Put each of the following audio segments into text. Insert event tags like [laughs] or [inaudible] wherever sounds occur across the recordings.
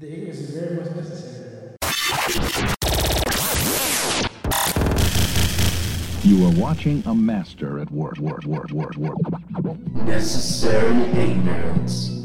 The ignorance is very much necessary. You are watching a master at work, work, work, work, work. Necessary ignorance.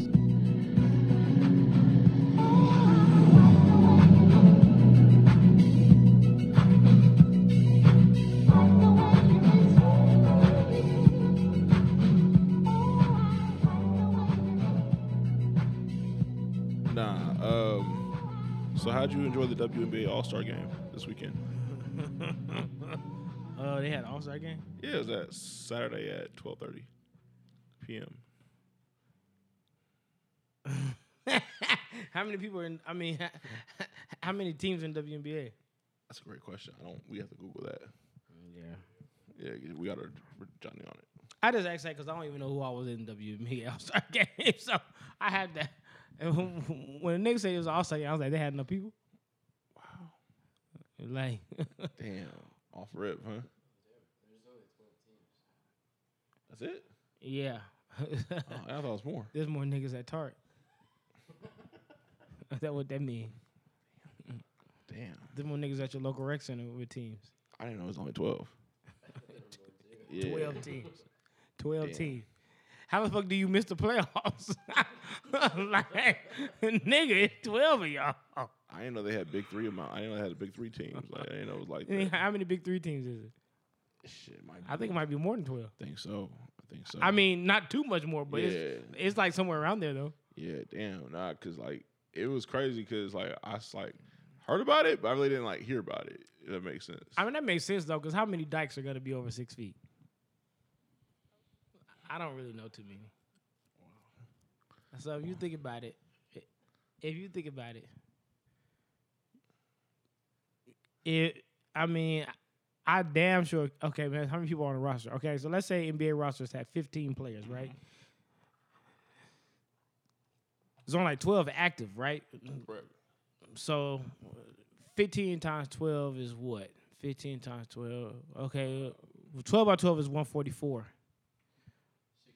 Enjoy the WNBA All Star Game this weekend? [laughs] Uh, they had an All Star game. Yeah, it was that Saturday at twelve thirty p.m. [laughs] how many people are in? I mean, [laughs] how many teams in WNBA? That's a great question. I don't. We have to Google that. Yeah. Yeah, we got our Johnny on it. I just asked that because I don't even know who I was in WNBA All Star game, so I had that. And when, the nigga said it was All Star game, I was like, they had enough people. Like, [laughs] Damn. Off rip, huh? That's it. yeah. [laughs] Oh, I thought it was more. There's more niggas at Tart. Is [laughs] that what that mean? Damn. There's more niggas at your local rec center with teams. I didn't know it was only twelve. yeah. Twelve teams. Twelve Damn. teams. How the fuck do you miss the playoffs? [laughs] like, nigga, it's twelve of y'all. I didn't know they had big three of amount. I didn't know they had a big three teams. Like, I didn't know it was like that. How many big three teams is it? Shit, might I think it might be more than twelve. think so. I think so. I mean, not too much more, but it's Yeah. it's like somewhere around there though. Yeah, damn, nah, cause like it was crazy, cause like I like heard about it, but I really didn't like hear about it. If that makes sense. I mean, that makes sense though, because how many dikes are gonna be over six feet? I don't really know too many. So if you think about it, if you think about it, it, I mean, I damn sure. Okay, man, how many people are on the roster? Okay, so let's say NBA rosters have 15 players, right? There's only like 12 active, right? Correct. So, 15 times 12 is what? 15 times 12. Okay, uh, 12 by 12 is 144.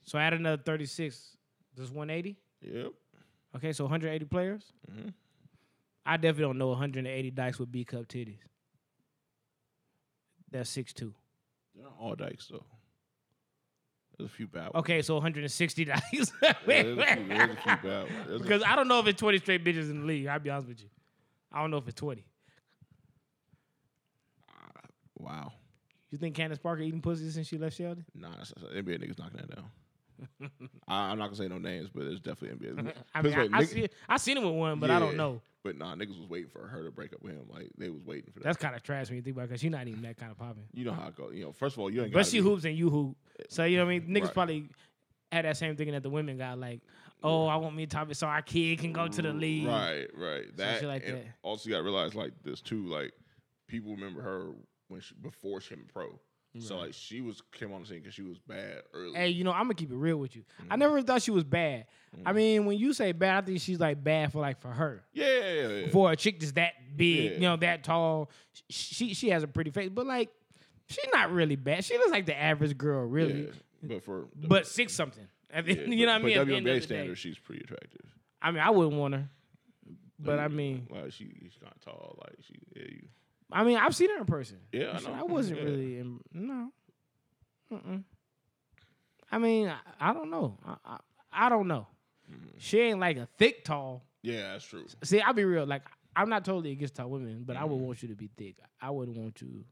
So add another 36. That's 180. Yep. Okay, so 180 players. Mhm. I definitely don't know 180 dikes with B cup titties. That's 6'2. They're not all dykes though. There's a few bad. ones. Okay, so 160 [laughs] dikes. Yeah, there's, a few, there's a few bad. ones. Because I don't know if it's 20 straight bitches in the league. I'll be honest with you. I don't know if it's 20. Wow. You think Candace Parker eating pussy since she left Shelden? Nah, that's, that's, NBA niggas knocking that down. I, I'm not gonna say no names, but there's definitely NBA. [laughs] I mean, this way, I, I, see, I seen him with one, but I don't know. But nah, niggas was waiting for her to break up with him. Like they was waiting for that. That's kind of trash when you think about it, because she's not even that kind of popping. you know how it go. You know, first of all, you ain't. But she hoops and you hoop. So, you know what I mean? Niggas Right. probably had that same thinking that the women got, like, oh, I want me to top it so our kid can go to the league. Right, right. That shit like that. Also, you got to realize like this too. Like people remember her when she before she became a pro. So like she was came on the scene because she was bad early. Hey, you know, I'm gonna keep it real with you. I Mm. never thought she was bad. I mean, when you say bad, I think she's like bad for like for her. yeah, yeah, yeah. For a chick that's that big, Yeah. you know, that tall, she she has a pretty face, but like she's not really bad. She looks like the average girl, really. Yeah. But for the- But six something. [laughs] Yeah, you know what I mean? But At the end of WNBA standards, she's pretty attractive. I mean, I wouldn't want her, but I mean, like she, she's kind of tall. Like she, yeah, you, I mean, I've seen her in person. Yeah, I know. I wasn't Yeah. really in, no. Mm-mm. I mean, I, I don't know. I, I, I don't know. Mm-hmm. She ain't like a thick tall. yeah, that's true. See, I'll be real. Like, I'm not totally against tall women, but I Mm-hmm. would want you to be thick. I wouldn't want you.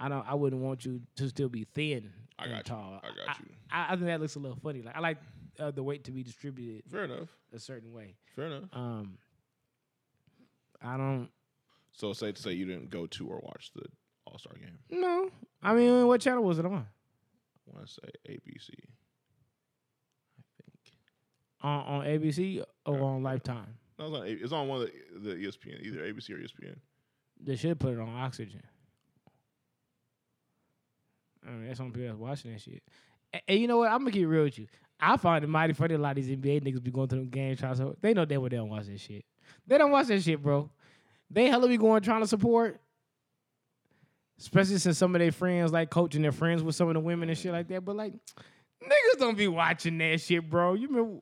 I don't. I wouldn't want you to still be thin I and got you. tall. I got you. I, I think that looks a little funny. Like, I like uh, the weight to be distributed Fair enough. a certain way. Fair enough. Um, I don't. So safe to say you didn't go to or watch the All Star game. No, I mean, what channel was it on? I want to say ABC. I think On on ABC or Yeah. on Lifetime? no, it's on. It's on one of the, the ESPN, either ABC or ESPN. They should put it on Oxygen. I mean, that's on people that's watching that shit. And, and you know what? I'm gonna get real with you. I find it mighty funny a lot of these NBA niggas be going to them games trying to. They know they they don't watch that shit. They don't watch that shit, bro. They hella be going trying to support. Especially since some of their friends like coaching their friends with some of the women and shit like that. But like, niggas don't be watching that shit, bro. You remember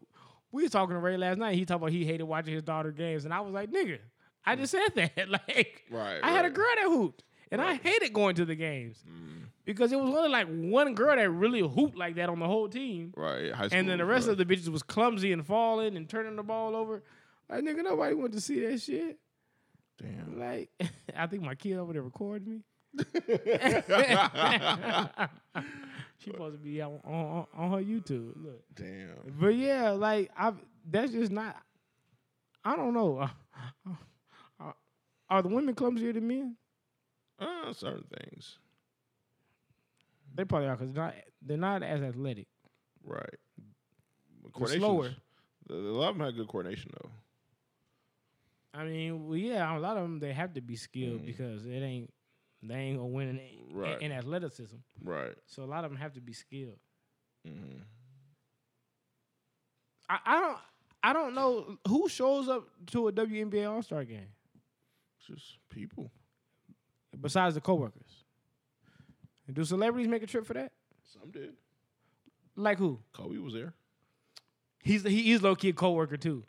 we was talking to Ray last night. He talked about he hated watching his daughter games, and I was like, nigga, I just said that. [laughs] like, Right, I had a girl that hooped, and I hated going to the games mm-hmm. because it was only like one girl that really hooped like that on the whole team, Right. High school. and then the rest of the bitches was clumsy and falling and turning the ball over. Like, nigga, nobody wanted to see that shit. Damn. Like, [laughs] I think my kid over there recorded me. [laughs] she supposed to be on, on, on her YouTube. Look. Damn. But yeah, like I that's just not. I don't know. [laughs] Are the women clumsier than men? Uh, certain things. They probably are because they're not they're not as athletic. Right. Coordination's- slower. A lot of them had good coordination though. I mean, well, yeah, a lot of them they have to be skilled because it ain't they ain't gonna win in, Right. in athleticism. Right. So a lot of them have to be skilled. hmm I, I don't I don't know who shows up to a WNBA All Star game Just people. besides the coworkers. And do celebrities make a trip for that? Some did. Like who? Kobe was there. He's he, he's low key a coworker too.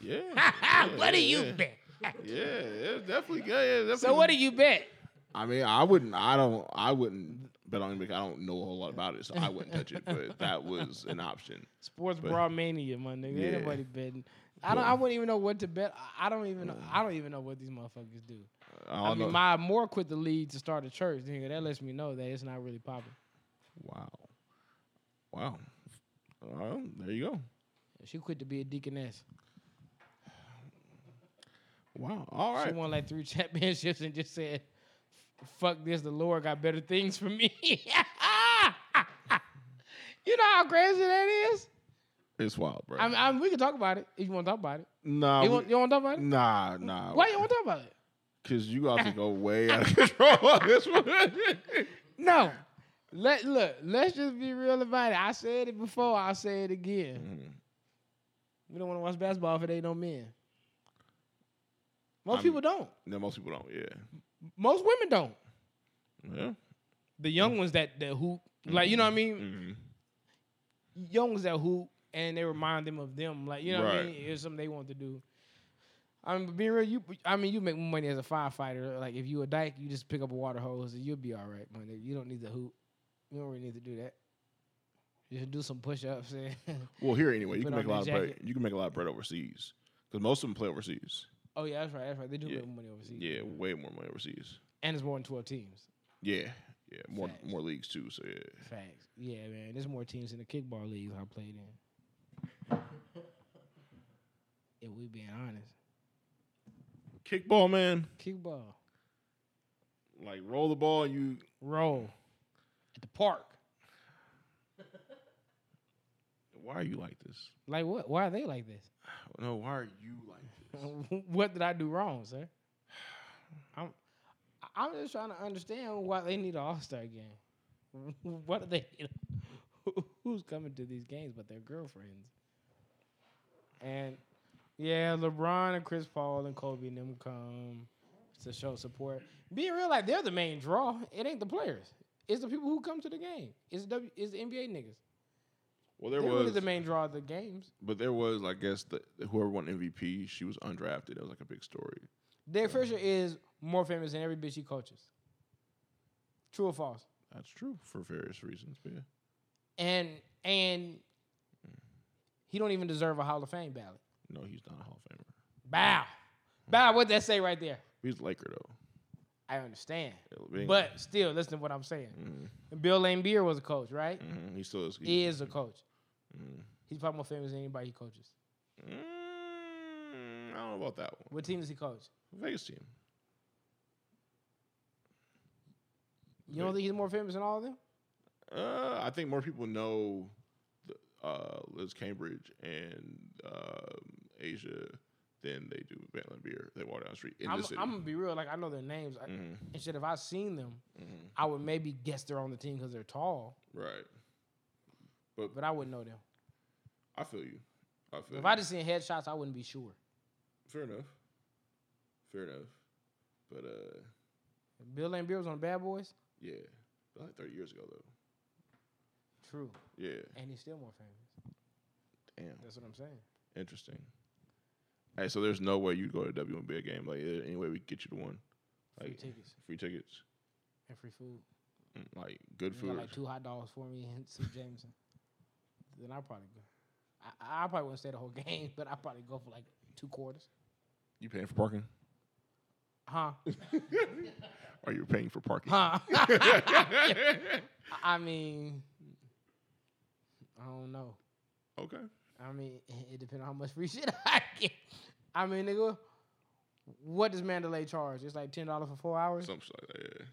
Yeah. [laughs] what do you yeah. bet? [laughs] Yeah, it's definitely good. Yeah, definitely. So what do you bet? I mean, I wouldn't. I don't. I wouldn't bet on it because I don't know a whole lot about it, so I wouldn't touch it. But [laughs] that was an option. Sports But- bra mania, my nigga. Ain't Yeah. nobody betting. I don't. I wouldn't even know what to bet. I- I don't even. know I don't even know what these motherfuckers do. I I don't mean, know. Maya Moore quit the lead to start a church. Nigga, that lets me know that it's not really popping. wow. Wow. Well, there you go. She quit to be a deaconess. Wow. All She right. won like three [laughs] championships and just said, "Fuck this, the Lord got better things for me." [laughs] you know how crazy that is. It's wild, bro. I mean, I mean, we can talk about it if you want to talk about it. nah. You we- want, you want to talk about it? nah. Nah. Why you want to talk about it? Because you got to go [laughs] way out of control on this one. No. Let look. Let's just be real about it. I said it before. I'll say it again. Mm-hmm. We don't want to watch basketball if it ain't no men. Most I'm- people don't. no, most people don't. Yeah. Most women don't. Yeah. The young ones that that hoop, like you know what I mean. hmm Young ones that hoop, and they remind them of them. Like you know what I mean. It's something they want to do. I mean, being real, you. I mean, you make more money as a firefighter. Like if you a dyke, you just pick up a water hose and you'll be all right, man. You don't need to hoop. You don't really need to do that. You should do some push ups. Well, here anyway, [laughs] you Put can make a lot of bread. You can make a lot of bread overseas because most of them play overseas. Oh yeah, that's right. That's right. They do Yeah. make more money overseas. Yeah, way more money overseas. and it's more than twelve teams. Yeah, yeah, more Facts. more leagues too. So yeah, Facts. Yeah, man. There's more teams in the kickball leagues I played in. [laughs] if we being honest, kickball, man, kickball like roll the ball and you. roll at the park. Why are you like this? Like what? Why are they like this? [sighs] No, why are you like this? [laughs] what did I do wrong, sir? I'm I'm just trying to understand why they need an All Star game. [laughs] what do they? [laughs] Who's coming to these games but their girlfriends? And yeah, LeBron and Chris Paul and Kobe and them come to show support. Being real, like they're the main draw. It ain't the players. It's the people who come to the game. It's the W. It's the NBA niggas. Well, there They're was, the main draw of the games. but there was, I guess, the, whoever won MVP, she was undrafted. It was like a big story. Derek Fisher is more famous than every bitch he coaches. True or false? That's true for various reasons. But yeah, And and he don't even deserve a Hall of Fame ballot. no, he's not a Hall of Famer. Bow. Bow, what does that say right there? He's Laker though. I understand. But still, listen to what I'm saying. Mhm, Bill Laimbeer was a coach, right? mhm, he still is. He is a coach. Mhm. He's probably more famous than anybody he coaches. Mm, I don't know about that one. What team does he coach? Vegas team. You don't think he's more famous than all of them? Uh, I think more people know the, uh, Liz Cambage and um, A'ja than they do Van Beer. They walk down the street in I'm, the city. I'm gonna be real. Like I know their names. I, Mhm, And shit, if I seen them, mhm. I would maybe guess they're on the team because they're tall, Right. But I wouldn't know them. I feel you. I feel If you. I just seen headshots, I wouldn't be sure. Fair enough. Fair enough. But uh, Bill Laimbeer was on Bad Boys. yeah, but like 30 years ago though. True, Yeah. and he's still more famous. Damn, That's what I'm saying. interesting. Hey, so there's no way you go to a WNBA game. Like, any way we could get you to one? Like, Free tickets free tickets, and free food. Mm, like good You food. got like two hot dogs for me and some Jameson. Then I'll probably go. I, I probably wouldn't stay the whole [laughs] game, but I'll probably go for like two quarters. You paying for parking? Huh? [laughs] Are you paying for parking? Huh? [laughs] I mean, I don't know. okay. I mean, it depends on how much free shit I get. I mean, nigga, what does Mandalay charge? It's like ten dollars for four hours. Something like that. Yeah.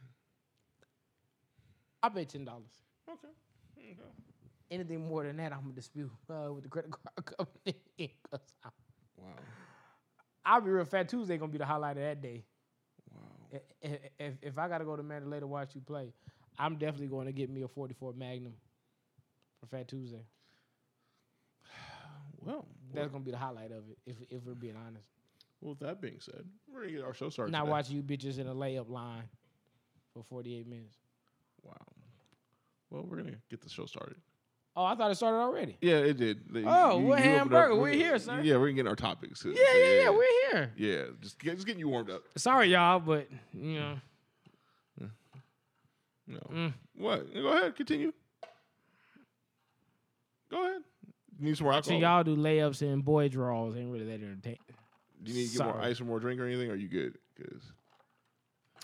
I pay ten dollars. Okay. Okay. Anything more than that, I'm gonna dispute [laughs] uh, with the credit card [laughs] company. Wow. I'll be real. Fat Tuesday gonna be the highlight of that day. Wow. I- i- If if I gotta go to Mandalay to watch you play, I'm definitely going to get me a 44 Magnum for Fat Tuesday. [sighs] Well, That's gonna be the highlight of it. If if we're being honest. well, with that being said, we're gonna get our show started. Not watching you bitches in a layup line for 48 minutes. Wow. Well, we're gonna get the show started. Oh, I thought it started already. Yeah, it did. The- Oh, you- what you hamburger? up- We're here, sir. Yeah, we're getting our topics. Yeah, yeah, yeah. We're here. Yeah, just get, just getting you warmed up. Sorry, y'all, but you know, No. Mm. What? Go ahead. Continue. Go ahead. Need some more so alcohol? y'all do layups and boy draws ain't really that entertaining. Do you need to get more ice or more drink or anything? Or are you good? Cause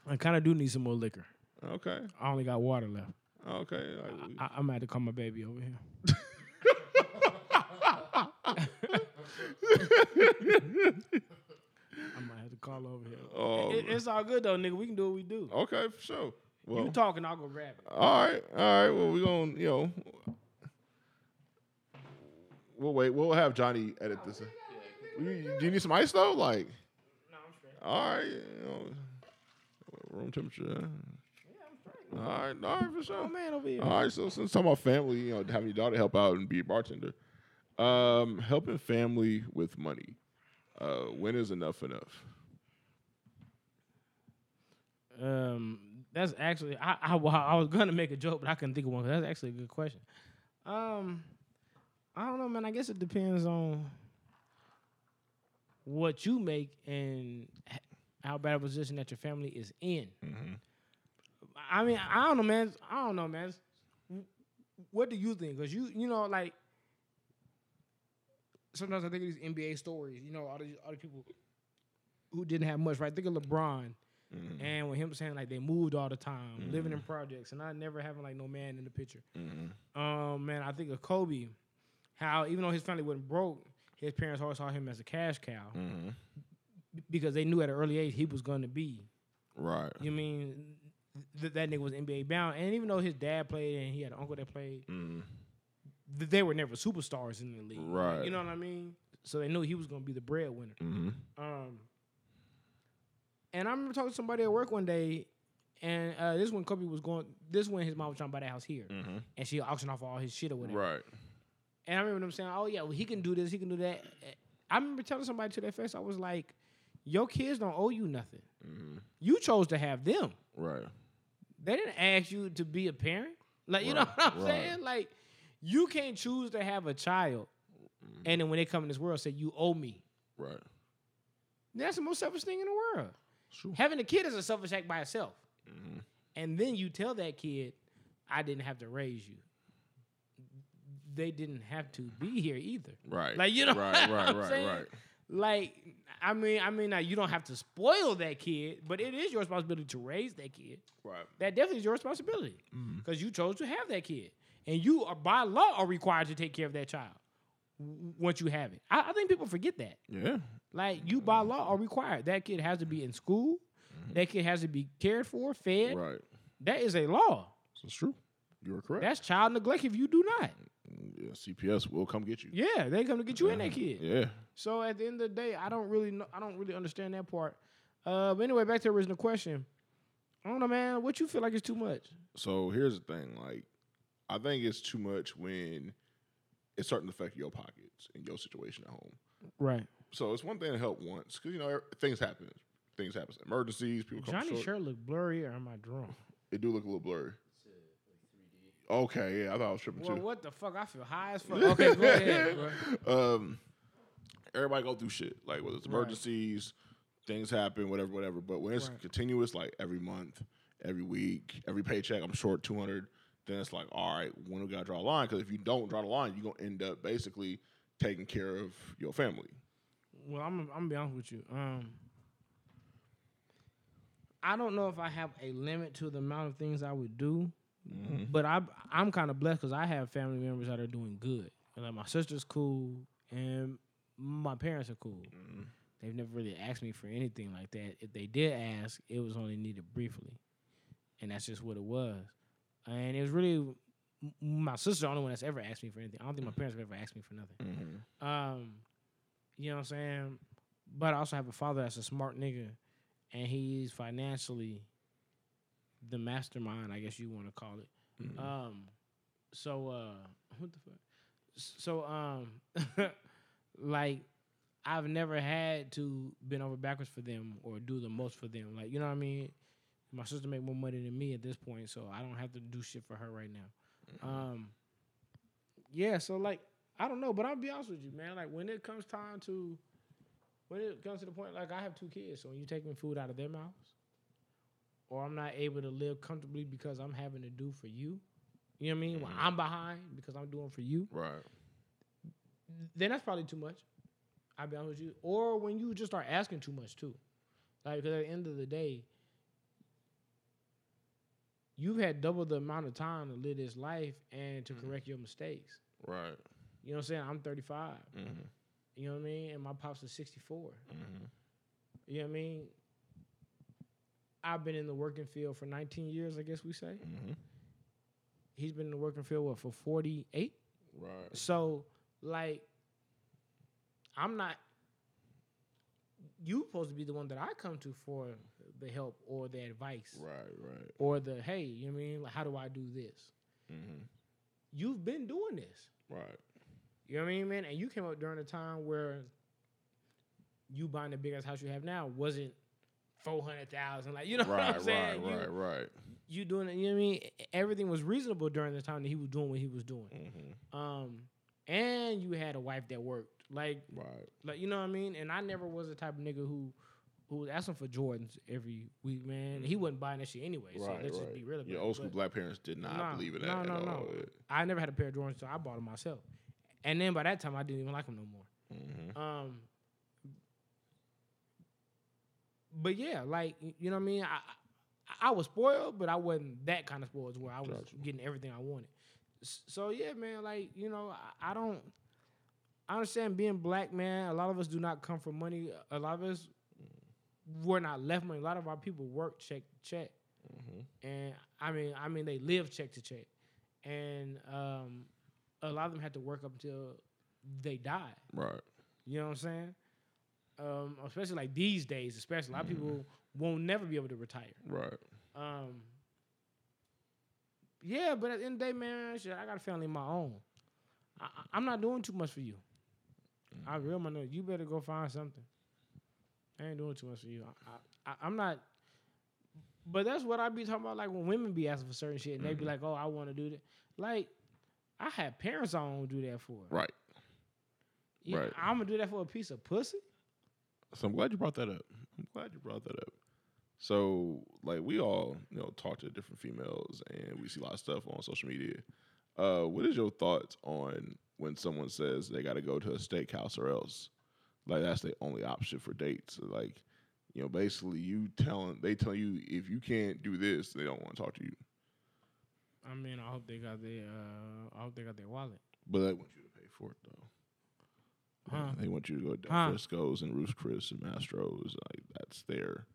I kind of do need some more liquor. okay, I only got water left. Okay. like, I, I'm gonna have to call my baby over here. [laughs] I might have to call over here. Oh, It- it's all good though, nigga. We can do what we do. okay, for sure. Well, you talking, I'll go grab it. all right, all right. Well, we're gonna, you know, we'll wait. We'll have Johnny edit this. You- Do you need some ice though? Like, No, I'm straight. all right, you know, room temperature. All right, all right, for sure. Oh man, over here. All right, so since talking about family, you know, having your daughter help out and be a bartender, um, helping family with money. Uh, when is enough enough? Um, that's actually I, I I was gonna make a joke, but I couldn't think of one. that's actually a good question. Um, I don't know, man. I guess it depends on what you make and how bad a position that your family is in. I mean, I don't know, man. I don't know, man. What do you think? Because you, you know, like sometimes I think of these NBA stories. You know, all these other people who didn't have much. Right? Think of LeBron. Mm-hmm. And with him saying like they moved all the time, mm-hmm. living in projects, and I never having like no man in the picture. Mm-hmm. Um, man, I think of Kobe, how even though his family wasn't broke, his parents always saw him as a cash cow b- because they knew at an early age he was going to be. Right. You mean th- that nigga was NBA bound, and even though his dad played and he had an uncle that played, th- they were never superstars in the league. Right. You know what I mean? So they knew he was going to be the breadwinner. Mm-hmm. Um, and I remember talking to somebody at work one day, and uh, this when Kobe was going. This when his mom was trying to buy the house here, and she auctioned off all his shit or whatever. Right. And I remember them saying, "Oh yeah, well he can do this, he can do that." I remember telling somebody to their face, I was like, "Your kids don't owe you nothing. You chose to have them. Right. They didn't ask you to be a parent. Like you know what I'm right. saying? Like you can't choose to have a child, mm-hmm. and then when they come in this world, say you owe me. Right. That's the most selfish thing in the world. Sure. Having a kid is a selfish act by itself. Mm-hmm. And then you tell that kid, I didn't have to raise you. They didn't have to be here either. Right. Like you know, Right. Right. Right. saying? Right. Like I mean, I mean, now you don't have to spoil that kid, but it is your responsibility to raise that kid. Right. That definitely is your responsibility Mm-hmm. because you chose to have that kid, and you are by law are required to take care of that child once you have it. I, I think people forget that. Yeah. Like you by law are required. That kid has to be in school. That kid has to be cared for, fed. Right. That is a law. That's true. You are correct. That's child neglect if you do not. Yeah, CPS will come get you. Yeah, they come to get you and that kid. Yeah. So at the end of the day, I don't really know. I don't really understand that part. Uh, but anyway, back to the original question. I don't know, man. What you feel like is too much? So here's the thing. Like, I think it's too much when it's starting to affect your pockets and your situation at home. Right. So it's one thing to help once because you know er- things happen. Things happen. Emergencies. People come Johnny shirt look blurry, or am I drunk? It do look a little blurry. Okay, yeah, I thought I was tripping Well, too. what the fuck? I feel high as fuck. Okay, go ahead, [laughs] bro. um, everybody go through shit like whether it's Right. emergencies, things happen, whatever, whatever. But when it's Right. continuous, like every month, every week, every paycheck, I'm short two hundred. Then it's like, all right, when we gotta draw a line? Because if you don't draw the line, you're gonna end up basically taking care of your family. Well, I'm I'm gonna be honest with you. Um, I don't know if I have a limit to the amount of things I would do, Mm-hmm. but I I'm kind of blessed because I have family members that are doing good. And, like my sister's cool, and my parents are cool. Mm-hmm. They've never really asked me for anything like that. If they did ask, it was only needed briefly, and that's just what it was. And it was really my sister's the only one that's ever asked me for anything. I don't think my parents have ever asked me for nothing. Mm-hmm. Um, you know what I'm saying? But I also have a father that's a smart nigga, and he's financially the mastermind, I guess you want to call it. Um, so uh, what the fuck? So um, [laughs] like I've never had to bend over backwards for them or do the most for them. Like you know what I mean? My sister make more money than me at this point, so I don't have to do shit for her right now. Um, yeah, so like I don't know, but I'll be honest with you, man. Like when it comes time to when it comes to the point, like I have two kids, so when you taking food out of their mouths, or I'm not able to live comfortably because I'm having to do for you, you know what I mean? When mm-hmm. I'm behind because I'm doing for you, Right. then that's probably too much. I'll be honest with you. Or when you just start asking too much too, Like because at the end of the day, you've had double the amount of time to live this life and to mm-hmm. correct your mistakes. Right. You know what I'm saying? I'm 35. Mm-hmm. You know what I mean? And my pops is 64. Mm-hmm. You know what I mean? I've been in the working field for 19 years, I guess we say. Mm-hmm. He's been in the working field what, for 48. Right. So, like, I'm not. You supposed to be the one that I come to for the help or the advice Right. Right. or the hey, you know what I mean? Like, how do I do this? Mm-hmm. You've been doing this. Right. You know what I mean, man? And you came up during a time where you buying the biggest house you have now wasn't four hundred thousand. Like, you know what Right. I'm saying? Right. you, Right. Right. you doing it. You know what I mean? Everything was reasonable during the time that he was doing what he was doing. Mm-hmm. Um, and you had a wife that worked. Like, Right. like you know what I mean? And I never was the type of nigga who who was asking for Jordans every week, man. He wasn't buying that shit anyway. so right. let's right. just be real about Your old school black parents did not Nah, believe in that no, at no, all. no. I never had a pair of Jordans, so I bought them myself. And then by that time, I didn't even like them no more. Mm-hmm. Um, but yeah, like you know what I mean. I I, was spoiled, but I wasn't that kind of spoiled where I was Gotcha. getting everything I wanted. So yeah, man. Like you know, I, I don't. I understand being black, man. A lot of us do not come from money. A lot of us were not left money. A lot of our people work check to check, Mm-hmm. and I mean, I mean, they live check to check, and um, a lot of them had to work up until they died. Right. You know what I'm saying? Um, especially like these days, especially a lot of people won't never be able to retire. Right. Um, yeah, but at the end of the day, man, shit, I got a family of my own. I, I'm not doing too much for you. I real man, know you better go find something. I ain't doing too much for you. I, I, I'm not. But that's what I be talking about. Like when women be asking for certain shit, and they be like, "Oh, I want to do that." Like, I had parents I don't do that for. Right. Yeah, right. I'm gonna do that for a piece of pussy. So I'm glad you brought that up. I'm glad you brought that up. So like we all, you know, talk to different females and we see a lot of stuff on social media. Uh, what is your thoughts on when someone says they got to go to a steakhouse or else? Like that's the only option for dates. Like, you know, basically you telling they tell you if you can't do this, they don't want to talk to you. I mean, I hope they got their. Uh, I hope they got their wallet. But they want you to pay for it though. Huh. They want you to go to Huh. Frisco's and Ruth's Chris and Mastro's. Like that's their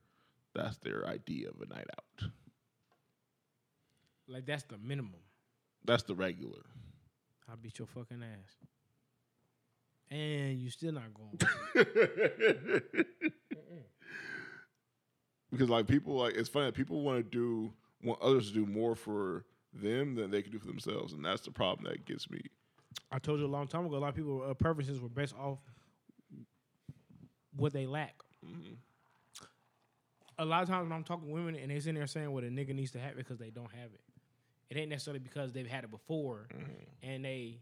that's their idea of a night out. Like that's the minimum. That's the regular. I'll beat your fucking ass. And you still not going. [laughs] because like people like it's funny. That people want to do want others to do more for them than they can do for themselves, and that's the problem that gets me. I told you a long time ago. A lot of people uh, purposes were based off what they lack. A lot of times when I'm talking to women and they're sitting there saying what a nigga needs to have it because they don't have it, It ain't necessarily because they've had it before and they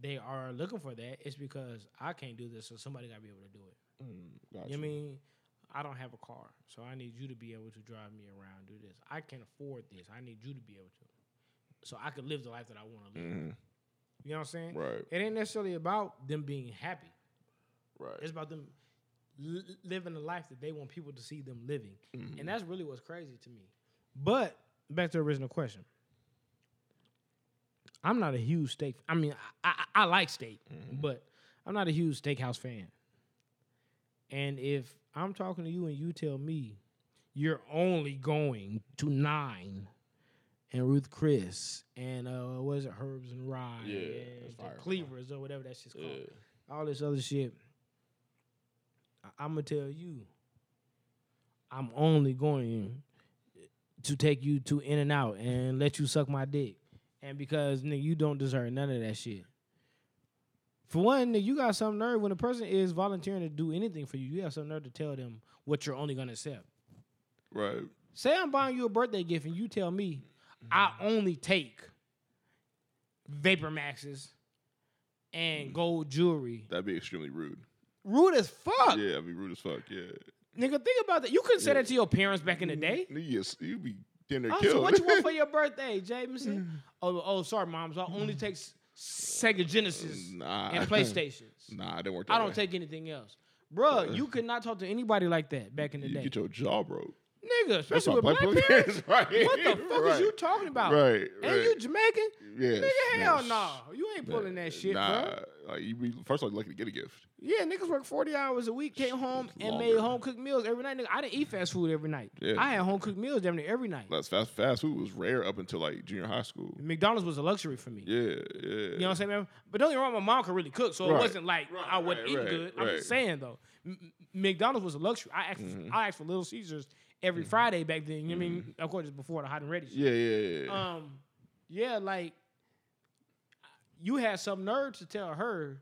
they are looking for that. It's because I can't do this, so somebody got to be able to do it. Gotcha. You know I mean? I don't have a car, so I need you to be able to drive me around, do this. I can't afford this. I need you to be able to, so I can live the life that I want to live. Mhm. You know what I'm saying? Right. It ain't necessarily about them being happy. Right. It's about them li- living the life that they want people to see them living, Mm-hmm. and that's really what's crazy to me. But back to the original question. I'm not a huge steak. I mean, I, I, I like steak, Mm-hmm. but I'm not a huge steakhouse fan. And if I'm talking to you and you tell me you're only going to nine and Ruth Chris and uh what is it, Herbs and Rye Yeah, and the fire. Cleavers or whatever that shit's called. Yeah. All this other shit. I- I'm gonna tell you, I'm only going to take you to In and Out and let you suck my dick. And because nigga, you don't deserve none of that shit. For one, nigga, you got some nerve when a person is volunteering to do anything for you. You have some nerve to tell them what you're only gonna accept. Right. Say I'm buying you a birthday gift and you tell me I only take Vapor Maxes and mm. gold jewelry. That'd be extremely rude. Rude as fuck. Yeah, that'd be rude as fuck. Yeah. Nigga, think about that. You couldn't say that to your parents back in the day. Yes, you'd be getting there Oh, killed. so what you want for [laughs] your birthday, Jameson? [sighs] oh, oh, sorry, moms. I only take Sega Genesis uh, Nah. and PlayStations. [laughs] nah, it didn't work that I don't way. take anything else. Bruh, you [laughs] could not talk to anybody like that back in the You day. get your jaw broke. Nigga, especially with black [laughs] parents. right. What the fuck right. is you talking about? Right, And right. you Jamaican? Yes, Nigga, hell yes. no. You ain't pulling that shit, nah, bro. like you be first of all you lucky to get a gift. Yeah, niggas work 40 hours a week, came home and made longer. home cooked meals every night. Nigga, I didn't eat fast food every night. Yeah. I had home cooked meals damn near every night. That's fast fast food was rare up until like junior high school. McDonald's was a luxury for me. Yeah, yeah. You know what I'm saying, man? But don't get me wrong, my mom could really cook, so it wasn't like I wasn't right, eating right, good. I'm just saying though, M- McDonald's was a luxury. I asked, Mm-hmm. I asked for Little Caesars every Friday back then. You what I mean? Of course, it's before the hot and ready. shit. Yeah, yeah, yeah. Um, yeah, like you had some nerve to tell her,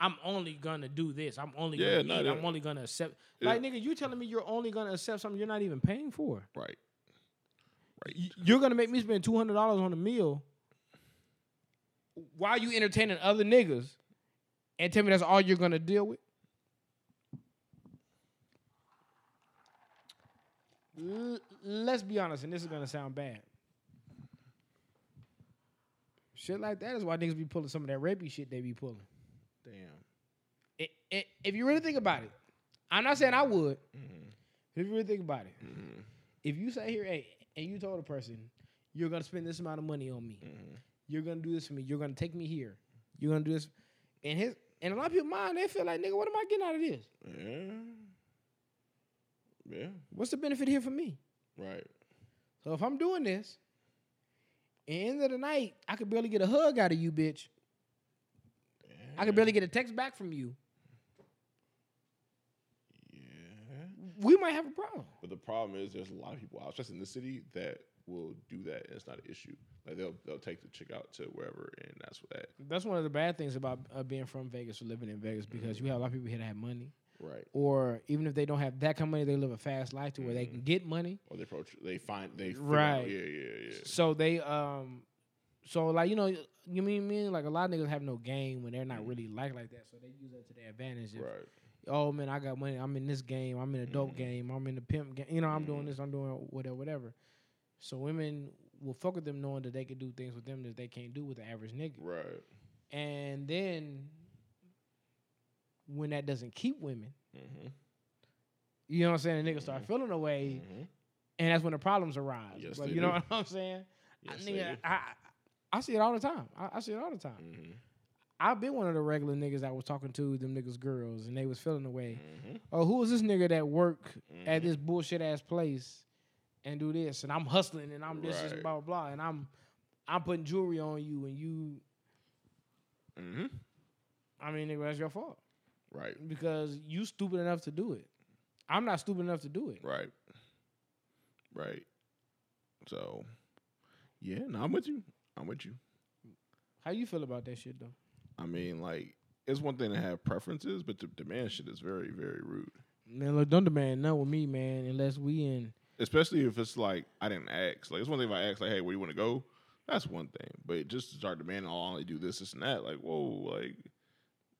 I'm only gonna do this. I'm only Yeah, gonna eat. that- I'm only gonna accept. Yeah. Like nigga, you telling me you're only gonna accept something you're not even paying for? right. Right. You're gonna make me spend two hundred dollars on a meal while you entertaining other niggas, and tell me that's all you're gonna deal with. L- let's be honest, and this is gonna sound bad. Shit like that is why niggas be pulling some of that rapey shit they be pulling. Damn. It, it, if you really think about it, I'm not saying I would. Mm-hmm. If you really think about it, mm-hmm. if you say here, hey, and you told a person, you're gonna spend this amount of money on me, mm-hmm. you're gonna do this for me, you're gonna take me here, you're gonna do this, and his and a lot of people mind they feel like, nigga, what am I getting out of this? Yeah. Yeah. What's the benefit here for me? Right. So if I'm doing this, end of the night, I could barely get a hug out of you, bitch. I could barely get a text back from you. Yeah. We might have a problem. But the problem is, there's a lot of people out, especially in the city, that will do that, and it's not an issue. Like they'll they'll take the chick out to wherever, and that's what that. That's one of the bad things about uh, being from Vegas or living in Vegas because you have a lot of people here that have money, Right. or even if they don't have that kind of money, they live a fast life to where they can mm-hmm. get money. Or they approach, they find, they Right. Out, yeah, yeah, yeah. So they um, so like you know, you mean mean like a lot of niggas have no game when they're not mm-hmm. really like like that, so they use that to their advantage. If, Right. Oh man, I got money. I'm in this game. I'm in a dope mm-hmm. game. I'm in the pimp game. You know, I'm doing this. I'm doing whatever, whatever. So women will fuck with them knowing that they can do things with them that they can't do with the average nigga. Right. And then when that doesn't keep women, Mm-hmm. you know what I'm saying? The niggas start feeling away, Mm-hmm. and that's when the problems arise. Yes, Like, you know do. [laughs] what I'm saying? I, Yes, they nigga. I, I I see it all the time. I, I see it all the time. Mm-hmm. I've been one of the regular niggas that was talking to them niggas girls, and they was feeling away. Mm-hmm. Oh, who is this nigga that work at this bullshit ass place and do this? And I'm hustling and I'm this, this Right. blah blah blah, and I'm I'm putting jewelry on you, and you. Mm-hmm. I mean, nigga, that's your fault Right. because you stupid enough to do it. I'm not stupid enough to do it. Right. Right. So, yeah, no, I'm with you. I'm with you. How you feel about that shit though? I mean, like, it's one thing to have preferences, but to demand shit is very, very rude. Man, look, don't demand none with me, man, unless we in especially if it's like I didn't ask. Like it's one thing if I ask, like, "Hey, where you want to go?" That's one thing. But just to start demanding, oh, "I'll only do this, this, and that," like, whoa, like,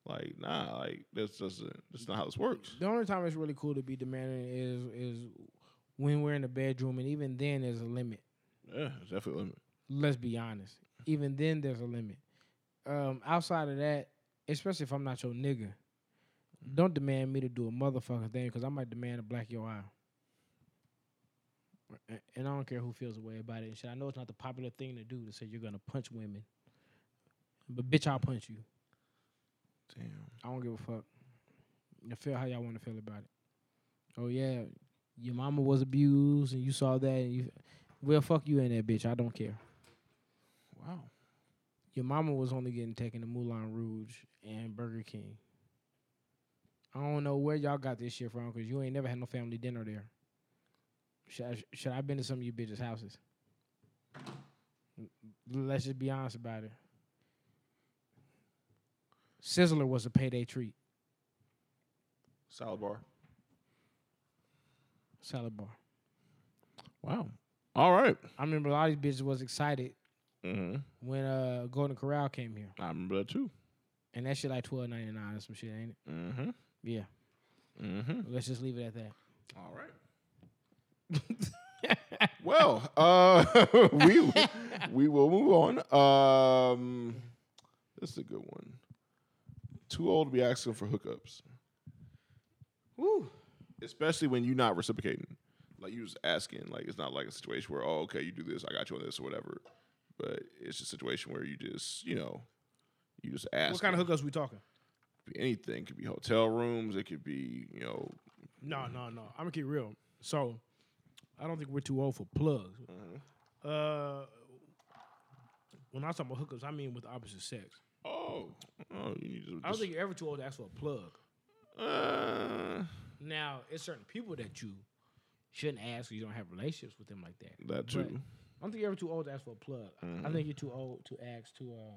like, nah, like that's doesn't. That's not how this works. The only time it's really cool to be demanding is is when we're in the bedroom, and even then there's a limit. Yeah, it's definitely a limit. Let's be honest. Even then there's a limit. Um, outside of that, especially if I'm not your nigga, don't demand me to do a motherfucking thing because I might demand to black your eye. And I don't care who feels a way about it and shit. I know it's not the popular thing to do to say you're gonna punch women, but bitch, I'll punch you. Damn. I don't give a fuck. You feel how y'all want to feel about it. Oh yeah, your mama was abused and you saw that and you well fuck you in that bitch. I don't care. Wow. Your mama was only getting taken to Moulin Rouge and Burger King. I don't know where y'all got this shit from because you ain't never had no family dinner there. Should I, should I been to some of you bitches' houses? Let's just be honest about it. Sizzler was a payday treat. Salad bar. Salad bar. Wow. All right. I remember a lot of these bitches was excited Mm-hmm. when uh Golden Corral came here. I remember that too. And that shit like twelve ninety nine or some shit, ain't it? Mm-hmm. Yeah. Mm-hmm. Let's just leave it at that. All right. [laughs] well, uh, [laughs] we we will move on. Um, this is a good one. Too old to be asking for hookups, Woo. especially when you're not reciprocating. Like you just asking. Like it's not like a situation where oh okay you do this I got you on this or whatever. But it's a situation where you just you know you just ask. What kind of hookups we talking? Anything it could be hotel rooms. It could be you know. No, no, no. I'm gonna keep real. So, I don't think we're too old for plugs. Uh, when I talk about hookups, I mean with opposite sex. Oh, oh you need to. I don't think you're ever too old to ask for a plug. Uh, Now, it's certain people that you shouldn't ask because you don't have relationships with them like that. that But. I don't think you're ever too old to ask for a plug. I think you're too old to ask to, uh,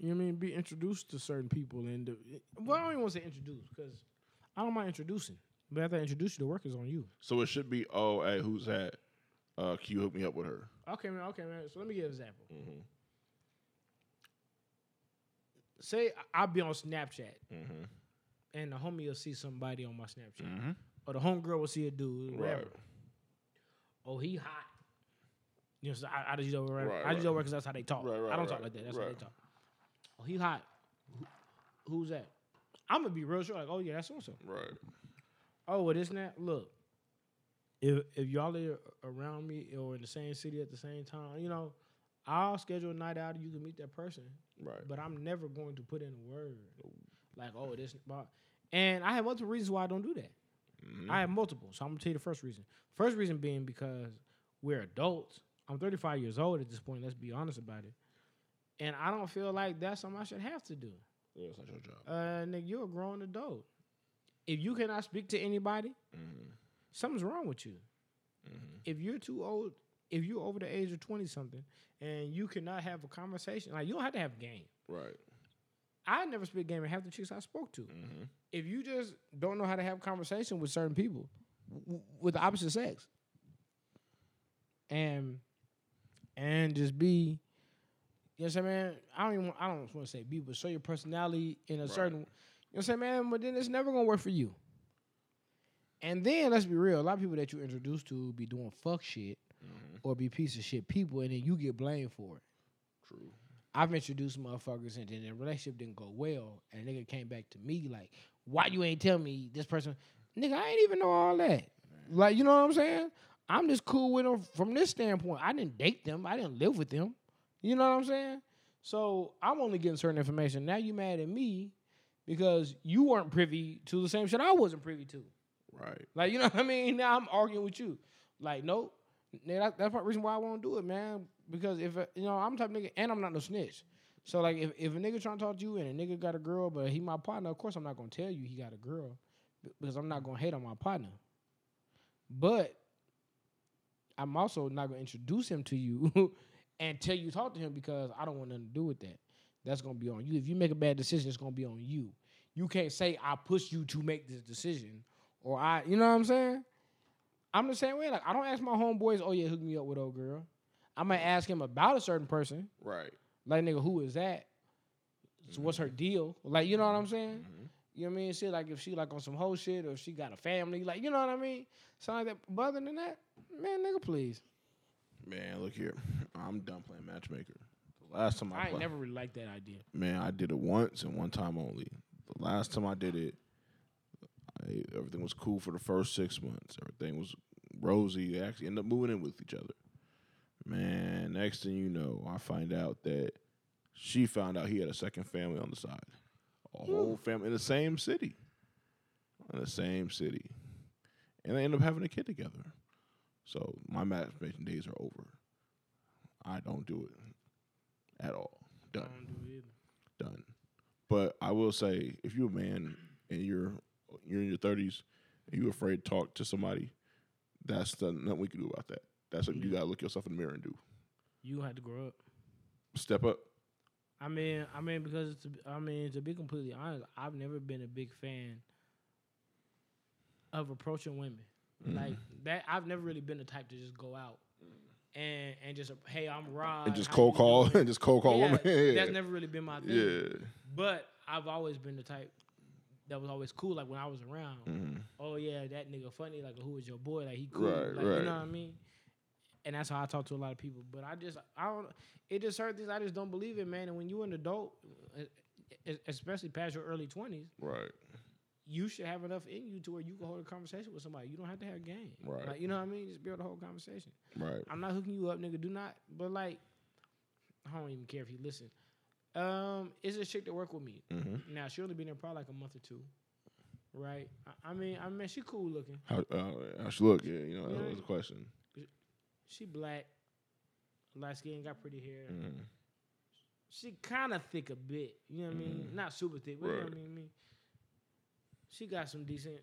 you know what I mean, be introduced to certain people. And the, well, I don't even want to say introduce because I don't mind introducing. But after I introduce you, the work is on you. So it should be, oh, hey, who's that? Uh, can you hook me up with her? Okay, man. Okay, man. So let me give an example. Mm-hmm. Say I- I'll be on Snapchat, mm-hmm. and the homie will see somebody on my Snapchat, mm-hmm. or the homegirl will see a dude, whatever. Right. Oh, he hot. You know, so I, I just that. Right, I just right. word because that's how they talk. Right, right, I don't talk like that. That's how they talk. Oh, he hot. Who- who's that? I'm gonna be real sure. Like, oh yeah, that's so so. Right. Oh, well, this and that. Look, if if y'all are around me or in the same city at the same time, you know, I'll schedule a night out. and You can meet that person, Right. but I'm never going to put in a word like, oh, this. But, and I have multiple reasons why I don't do that. Mm-hmm. I have multiple, so I'm gonna tell you the first reason. First reason being because we're adults. I'm 35 years old at this point. Let's be honest about it. And I don't feel like that's something I should have to do. Yeah, it's not your job. Uh, nigga, you're a grown adult. If you cannot speak to anybody, something's wrong with you. Mm-hmm. If you're too old, if you're over the age of 20 something and you cannot have a conversation, like you don't have to have game. Right. I never speak game and half the chicks I spoke to. Mm-hmm. If you just don't know how to have conversation with certain people w- with the opposite sex, and and just be, you know what I'm saying, man. I don't even want, I don't want to say be, but show your personality in a certain, you know what I'm saying, man. But then it's never gonna work for you. And then let's be real, a lot of people that you introduce to be doing fuck shit mm-hmm. or be piece of shit people, and then you get blamed for it. True. I've introduced motherfuckers and then the relationship didn't go well, and a nigga came back to me like, "Why you ain't tell me this person?" Nigga, I ain't even know all that. Like, you know what I'm saying? I'm just cool with them from this standpoint. I didn't date them. I didn't live with them. You know what I'm saying? So I'm only getting certain information. Now you mad at me because you weren't privy to the same shit I wasn't privy to. Right. Like, you know what I mean? [laughs] Now I'm arguing with you. Like, nope. That, that's part reason why I won't do it, man. Because if uh, you know, I'm type nigga, and I'm not no snitch. So like, if, if a nigga trying to talk to you and a nigga got a girl, but he my partner, of course I'm not gonna tell you he got a girl, because I'm not gonna hate on my partner. But I'm also not gonna introduce him to you [laughs] and tell you talk to him because I don't want nothing to do with that. That's gonna be on you. If you make a bad decision, it's gonna be on you. You can't say I pushed you to make this decision or I, you know what I'm saying? I'm the same way. Like I don't ask my homeboys, oh yeah, hook me up with old girl. I might ask him about a certain person. Right. Like nigga, who is that? So what's her mm-hmm. deal? Like you know what I'm saying? Mm-hmm. You know what I mean? Shit, like if she like on some whole shit or if she got a family, like you know what I mean? Something like that. But other than that, man, nigga, please. Man, look here. [laughs] I'm done playing matchmaker. The last time I, I played, never really liked that idea. man, I did it once and one time only. The last time I did it, Everything was cool for the first six months. Everything was rosy. They actually ended up moving in with each other. Man, next thing you know, I find out that she found out he had a second family on the side. A hmm. whole family in the same city. In the same city. And they end up having a kid together. So my matchmaking days are over. I don't do it at all. I Done don't do it either. done. But I will say, if you're a man and you're you're in your thirties and you're afraid to talk to somebody, that's the, nothing we can do about that. That's what you gotta look yourself in the mirror and do. You had to grow up. Step up. I mean, I mean, because it's, I mean, to be completely honest, I've never been a big fan of approaching women mm-hmm. like that. I've never really been the type to just go out and and just hey, I'm Rod. And just cold call [laughs] and just cold call Yeah, women. [laughs] Yeah. That's never really been my thing. yeah. But I've always been the type that was always cool. Like when I was around, Mhm. oh yeah, that nigga funny. Like who is your boy? Like he cool. Right, like, right. You know what I mean? And that's how I talk to a lot of people. But I just I don't. It just certain things I just don't believe in, man. And when you an adult, e- especially past your early twenties, Right. you should have enough in you to where you can hold a conversation with somebody. You don't have to have game. Right. Like you know what I mean? Just build a whole conversation. Right. I'm not hooking you up, nigga. Do not. But like, I don't even care if you listen. Um, it's a chick that work with me. Mm-hmm. Now she only been there probably like a month or two, right? I, I mean, I mean, she cool looking. How, uh, how she look? Yeah, you know, that was the question. She black, light skin, got pretty hair. Mhm. She kind of thick a bit. You know what I mean? Mhm. Not super thick, but you know what I mean. She got some decent.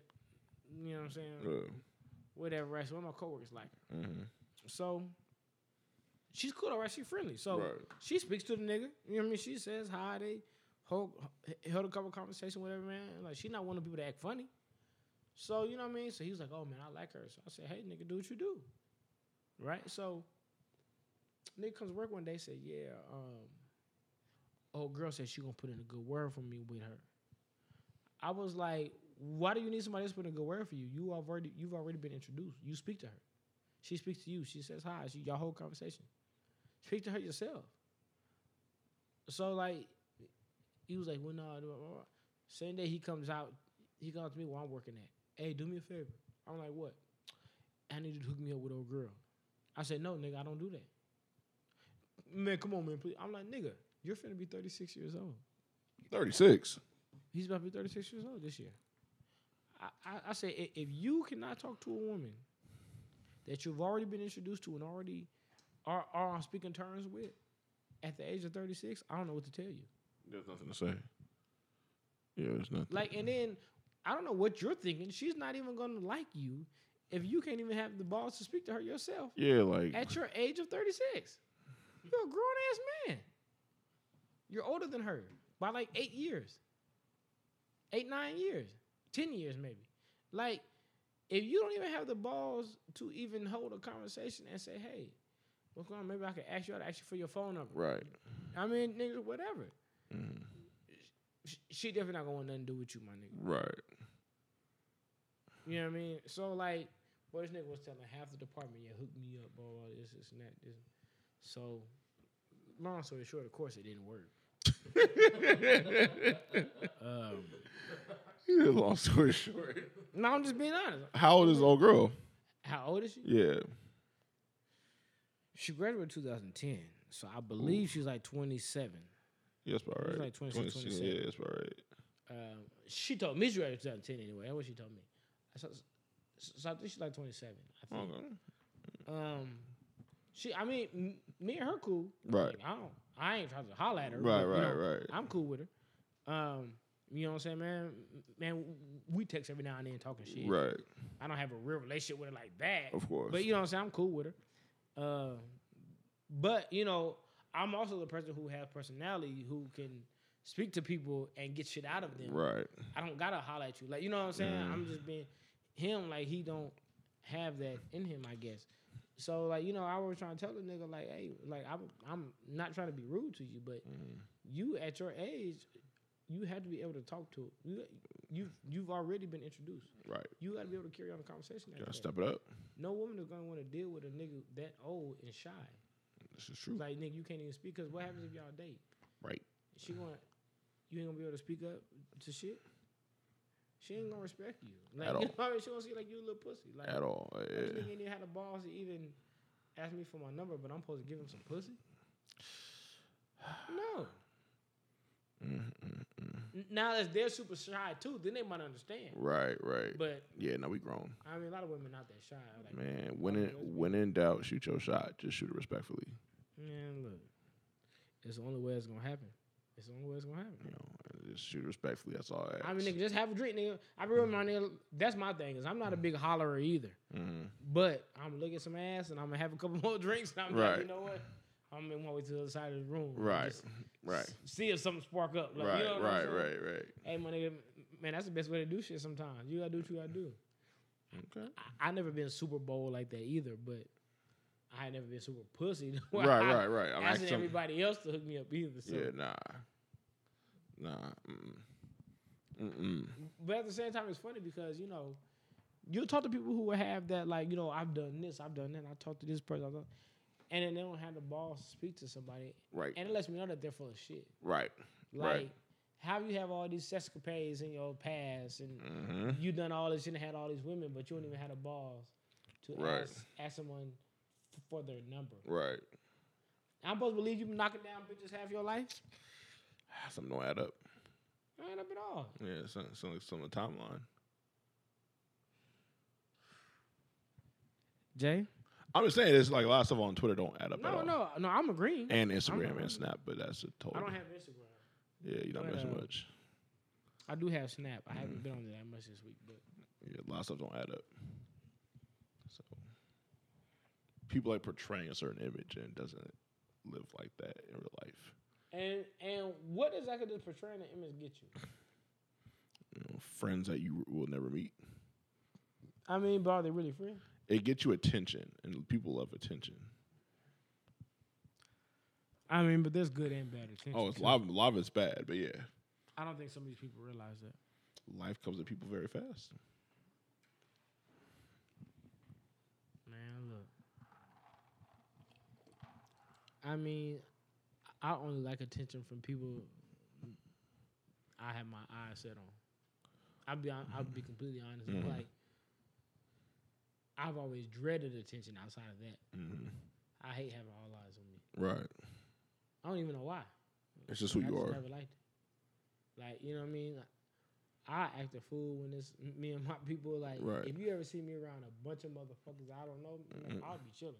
You know what I'm saying? Whatever, right? So one of my coworkers like. her. Mhm. So she's cool, all right? She friendly. So Right. she speaks to the nigga. You know what I mean? She says hi. They hold held a couple conversation, whatever, man. Like she's not one of the people that act funny. So you know what I mean? So he was like, "Oh man, I like her." So I said, "Hey, nigga, do what you do." Right? So nigga comes to work one day, said, "Yeah, um, old girl said she gonna put in a good word for me with her." I was like, "Why do you need somebody else to put in a good word for you? You already you've already been introduced. You speak to her. She speaks to you. She says hi. She y'all whole conversation. Speak to her yourself." So like, he was like, "Well, no." blah." Same day he comes out, he comes to me where I'm working at. Hey, do me a favor. I'm like, "What?" I need you to hook me up with old girl. I said, "No, nigga, I don't do that." Man, come on, man, please. I'm like, "Nigga, you're finna be 36 years old." Thirty six. He's about to be 36 years old this year. I, I, I say, if you cannot talk to a woman that you've already been introduced to and already are, are on speaking terms with at the age of 36, I don't know what to tell you. There's nothing to say. Yeah, there's nothing. Like, and then I don't know what you're thinking. She's not even going to like you if you can't even have the balls to speak to her yourself yeah, like at your age of 36. You're a grown ass man. You're older than her by like eight years, eight, nine years, 10 years maybe. Like, if you don't even have the balls to even hold a conversation and say, hey, what's going on? Maybe I can ask you out, ask you for your phone number. right. I mean, nigga, whatever. Mhm. Sh- She definitely not going to want nothing to do with you, my nigga. Right. You know what I mean? So like, boy, this nigga was telling half the department, yeah, hook me up, blah, blah, this, this, and that. This. So, long story short, of course, it didn't work. [laughs] um, [laughs] long story short. no, I'm just being honest. How old is the old girl? How old is she? Yeah. She graduated 2010, so I believe she's like 27. Yeah, that's about right. like 26, 26, 27. Yeah, that's about right. Um, she told me she graduated 2010 anyway. That's what she told me. So, so I think she's like 27. I think. Okay. Um, she, I mean, m- me and her cool. Right. Like, I don't, I ain't trying to holler at her. Right, but, you right, know, right. I'm cool with her. Um, you know what I'm saying, man? Man, we text every now and then talking shit. Right. I don't have a real relationship with her like that. Of course. But you know what I'm saying? I'm cool with her. Uh, but you know, I'm also the person who has personality who can speak to people and get shit out of them. Right. I don't gotta holler at you. Like you know what I'm saying? Mm. I'm just being him like he don't have that in him, I guess. So like you know, I was trying to tell the nigga like, hey, like I'm I'm not trying to be rude to you, but you at your age, you had to be able to talk to you. You've you've already been introduced. Right. You got to be able to carry on a conversation. after Gotta step it up. No woman is gonna want to deal with a nigga that old and shy. This is true. Like nigga, you can't even speak. Cause what happens if y'all date? Right. She going you ain't gonna be able to speak up to shit. She ain't gonna respect you. Like At [laughs] you all. know, I mean? she gonna see like you a little pussy. Like At all. This Yeah. nigga ain't even had the balls to even ask me for my number, but I'm supposed to give him some pussy. [sighs] No. Now that they're super shy too, then they might understand. Right. Right. But yeah. now we grown. I mean, a lot of women not that shy. Like, Man, when in when in doubt, shoot your shot. Just shoot it respectfully. man, look, it's the only way it's gonna happen. It's the only way it's gonna happen. You know, just shoot respectfully. That's all I ask. I mean, nigga, just have a drink, nigga. I be with my nigga. That's my thing. Is I'm not a big hollerer either. Mhm. But I'm gonna look at some ass and I'm gonna have a couple [laughs] more drinks. And I'm like, you know what? I'm in one way to the other side of the room. Right. just Right. See if something spark up. Like, right. you know right. Right. Right. Hey, my nigga, man, that's the best way to do shit. Sometimes you gotta do what you gotta do. Okay. I, I never been super bold like that either, but I had never been super pussy. [laughs] Right. I Right. Right. I'm asking everybody else to hook me up either. So. Yeah. Nah. Nah. Mm. Mm. But at the same time, it's funny because you know, you talk to people who have that like you know I've done this, I've done that. I talked to this person, I've done, and then they don't have the balls to speak to somebody, Right. and it lets me know that they're full of shit. Right. Like, Right. how you have all these escapades in your past, and Mm-hmm. you done all this and had all these women, but you don't even have the balls to Right. ask, ask someone f- for their number. Right. I'm supposed to believe you've been knocking down bitches half your life? [sighs] Something don't add up. I ain't up at all. Yeah. Some some some of the timeline. Jay? I'm just saying, it's like a lot of stuff on Twitter don't add up at No, all. no, no. I'm agreeing. And Instagram I'm- and Snap, but that's a total. I don't have Instagram. yeah, you're not but, missing uh, much. I do have Snap. I Mm. haven't been on there that much this week, but Yeah, a lot of stuff don't add up. So people like portraying a certain image and it doesn't live like that in real life. and and what exactly does portraying the image get you? You know, friends that you will never meet. I mean, but are they really friends? It gets you attention, and people love attention. I mean, but there's good and bad attention. Oh, it's too. live. Live is bad, but yeah, I don't think some of these people realize that. life comes to people very fast. Man, look. I mean, I only like attention from people I have my eyes set on. I'll be I'll be completely honest. Mhm. Like I've always dreaded attention outside of that. hmm I hate having all eyes on me. Right. I don't even know why. It's just who I you just are. Never liked it. Like you know what I mean. I act a fool when it's me and my people. Like Right. if you ever see me around a bunch of motherfuckers I don't know, like, Mhm. I'll be chilling.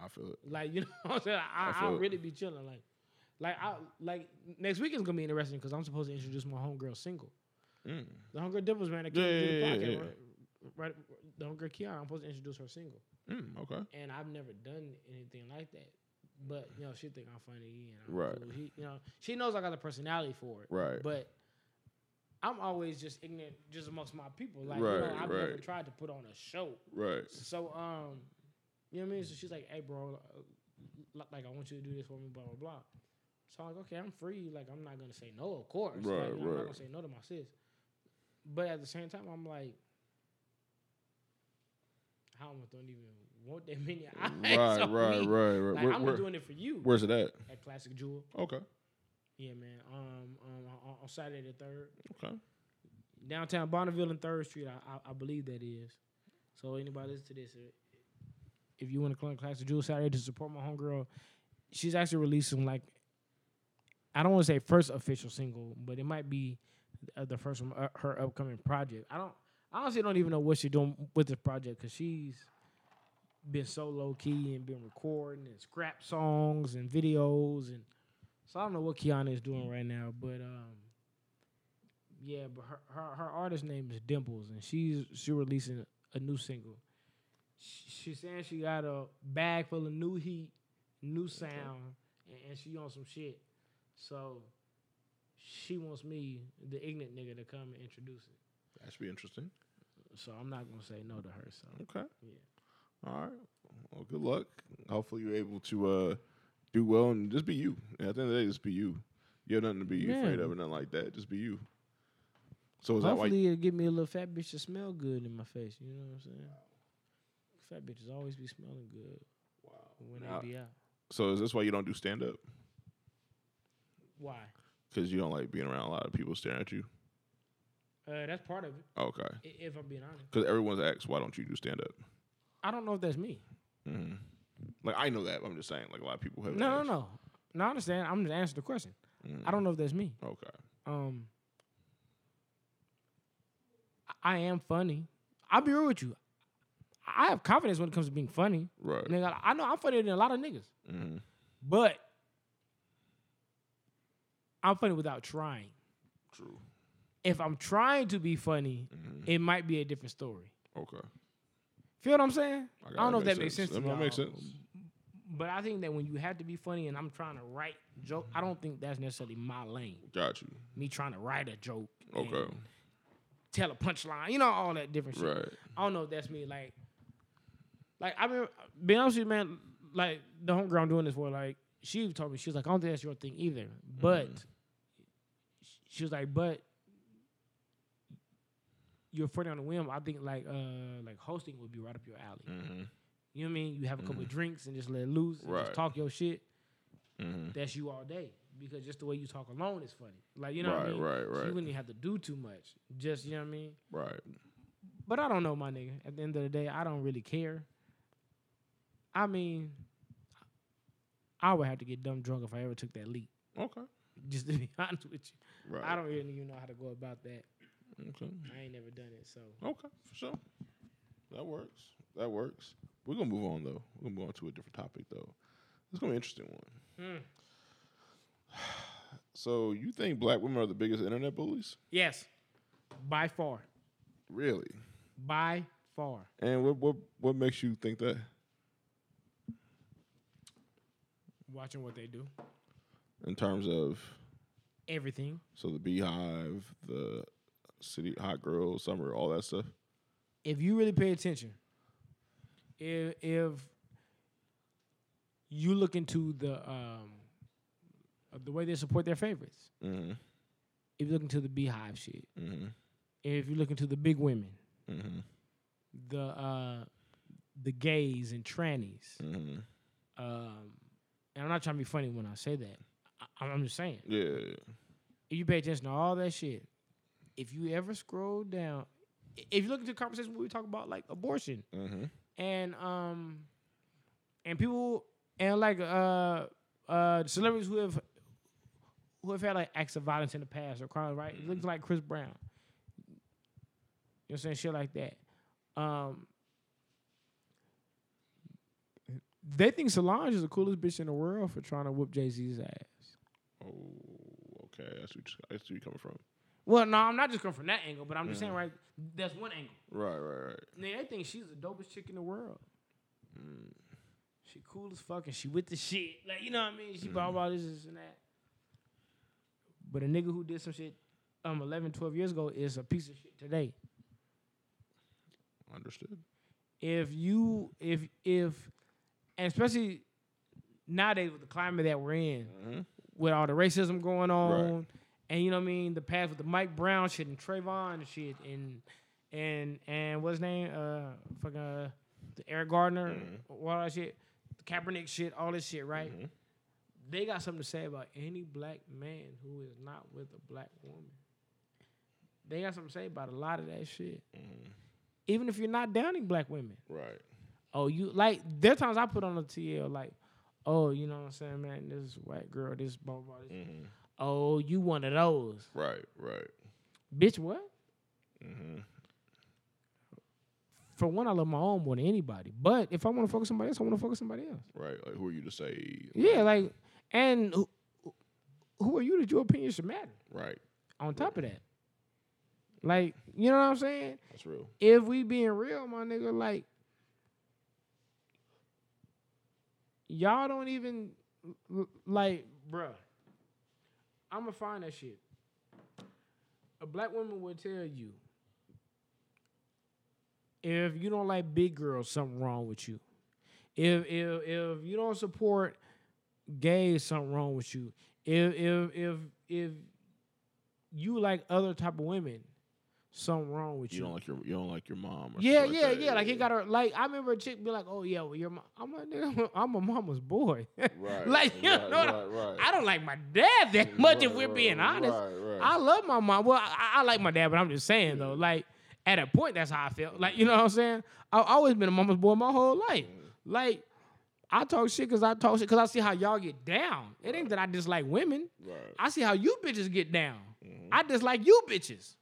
I feel it. Like you [laughs] know what I'm saying? I, I feel I'll it. really be chilling. Like, like I like next week is gonna be interesting because I'm supposed to introduce my homegirl single. Mm. The homegirl Dimples man that came Yeah, to the yeah, yeah, podcast, yeah. right? Right, the homegirl Kiara. I'm supposed to introduce her single, Mm, okay. and I've never done anything like that. But you know, she think I'm funny, and I'm Right. cool. He, you know, she knows I got the personality for it. Right. But I'm always just ignorant, just amongst my people. Like, Right, you know, I've never tried to put on a show. Right. So, um, you know what I mean? So she's like, "Hey, bro, uh, like I want you to do this for me, blah blah blah." So I'm like, "Okay, I'm free. Like I'm not gonna say no, of course. Right, like, know, I'm not gonna say no to my sis." But at the same time, I'm like, "I almost don't even want that [laughs] many eyes Right, on right, me. right, right. Like Where- I'm where- doing it for you." where's it at? At Classic Jewel, Okay. yeah, man. Um, um, on, on Saturday the third, Okay. downtown Bonneville and Third Street. I, I, I believe that is. So anybody listen to this, uh, if you want to come to Classic Jewel Saturday to support my homegirl, she's actually releasing like I don't want to say first official single, but it might be uh, the first from uh, her upcoming project. I don't I honestly don't even know what she's doing with this project because she's been so low key and been recording and scrap songs and videos and so I don't know what Kiana is doing right now, but um yeah, but her, her her artist name is Dimples, and she's she releasing a new single. She, she's saying she got a bag full of new heat, new sound, and, and she on some shit. So she wants me, the ignorant nigga, to come and introduce it. That should be interesting. so I'm not gonna say no to her. So Okay. Yeah. All right. Well, good luck. Hopefully, you're able to uh, do well and just be you. At the end of the day, just be you. You have nothing to be Yeah. afraid of, or nothing like that. Just be you. So is that why? hopefully it'll give me a little fat bitch to smell good in my face. You know what I'm saying? Fat bitches always be smelling good. Wow. When Now- they be out. So is this why you don't do stand up? Why? Because you don't like being around a lot of people staring at you. Uh, that's part of it. Okay. i- If I'm being honest, Because everyone's asked, why don't you do stand up? I don't know if that's me. hmm Like I know that. But I'm just saying. Like a lot of people have. No, no, asked. no. No, I understand. I'm just answering the question. Mhm. I don't know if that's me. Okay. Um, I- I am funny. I'll be real with you. I have confidence when it comes to being funny. Right. Nigga, I know I'm funnier than a lot of niggas, hmm but I'm funny without trying. True. If I'm trying to be funny, hmm it might be a different story. Okay. Feel what I'm saying? I, I don't know if that makes sense. That y'all. sense. But I think that when you have to be funny and I'm trying to write joke, I don't think that's necessarily my lane. Got you. Me trying to write a joke, Okay. and tell a punchline, you know, all that different shit. Right. I don't know if that's me. Like, like I mean, be honest with you, man. Like the homegirl I'm doing this for, like she told me she was like, I don't think that's your thing either. But she was like, but you're funny on the whim. I think like uh like hosting would be right up your alley. hmm You know what I mean? You have a couple of drinks and just let it loose, and Right. just talk your shit. hmm That's you all day because just the way you talk alone is funny. Like you know what I Right, mean? right, So right. you wouldn't even have to do too much. Just you know what I mean? Right. But I don't know, my nigga. At the end of the day, I don't really care. I mean, I would have to get dumb drunk if I ever took that leap. Okay. Just to be [laughs] honest with you, Right. I don't really even know how to go about that. Okay. I ain't never done it, so Okay. For sure. That works. That works. We're gonna move on though. We're gonna move on to a different topic though. It's gonna be an interesting one. Hmm. [sighs] So you think black women are the biggest internet bullies? yes, by far, Really? by far. And what what what makes you think that? Watching what they do, In terms of everything. so the BeyHive, the city hot girls, summer, all that stuff. if you really pay attention, if if you look into the um uh, the way they support their favorites, Mm-hmm. if you look into the BeyHive shit, Mm-hmm. if you look into the big women, Mm-hmm. the uh the gays and trannies, Mm-hmm. um, and I'm not trying to be funny when I say that. I, I'm just saying, Yeah. if you pay attention to all that shit, if you ever scroll down, if you look into the conversation where we talk about like abortion, Mm-hmm. and um and people and like uh uh celebrities who have who have had like acts of violence in the past or crimes, right? It looks like Chris Brown. You know what I'm saying? Shit like that. Um they think Solange is the coolest bitch in the world for trying to whoop Jay Z's ass. Oh, okay. That's what you, that's where you coming from. Well, no, I'm not just coming from that angle, but I'm just saying, right? That's one angle. Right, right, right. They think she's the dopest chick in the world. She cool as fuck and she with the shit. Like, you know what I mean? She blah, blah, this, this, and that. But a nigga who did some shit um 11, 12 years ago is a piece of shit today. Understood. If you, if, if, and especially nowadays with the climate that we're in, Mm-hmm. with all the racism going on, and you know what I mean, the past with the Mike Brown shit and Trayvon shit and and and what's his name, uh, fucking uh, the Eric Gardner, all that shit, the Kaepernick shit, all this shit, right? They got something to say about any black man who is not with a black woman. They got something to say about a lot of that shit. Even if you're not downing black women. Right. Oh, you like there are times I put on the TL like, oh, you know what I'm saying, man, this white girl, this blah blah. This. Oh, you one of those, Right, right. bitch. What? Mm-hmm. For one, I love my own more than anybody. But if I want to focus somebody else, I want to focus somebody else. Right. Like, who are you to say? Yeah, like, and who, who are you that your opinion should matter? Right. On top of that, like, you know what I'm saying? That's real. If we being real, my nigga, like, y'all don't even like, bruh. I'ma find that shit. A black woman would tell you if you don't like big girls, something wrong with you. If if if you don't support gays, something wrong with you. If if if if you like other type of women, something wrong with you. You don't like your you don't like your mom. Or yeah, yeah, like yeah. Like he got her. Like I remember a chick be like, "Oh yeah, well your mom." I'm like, nigga, [laughs] I'm a mama's boy. [laughs] Right. like you right, know, I- right, right. I don't like my dad that much. if we're being honest, right, right. I love my mom. Well, I, I like my dad, but I'm just saying though, like at a point, that's how I felt. Like you know what I'm saying? I've always been a mama's boy my whole life. Like I talk shit because I talk shit because I see how y'all get down. It ain't that I dislike women. Right. I see how you bitches get down. Mm-hmm. I dislike you bitches.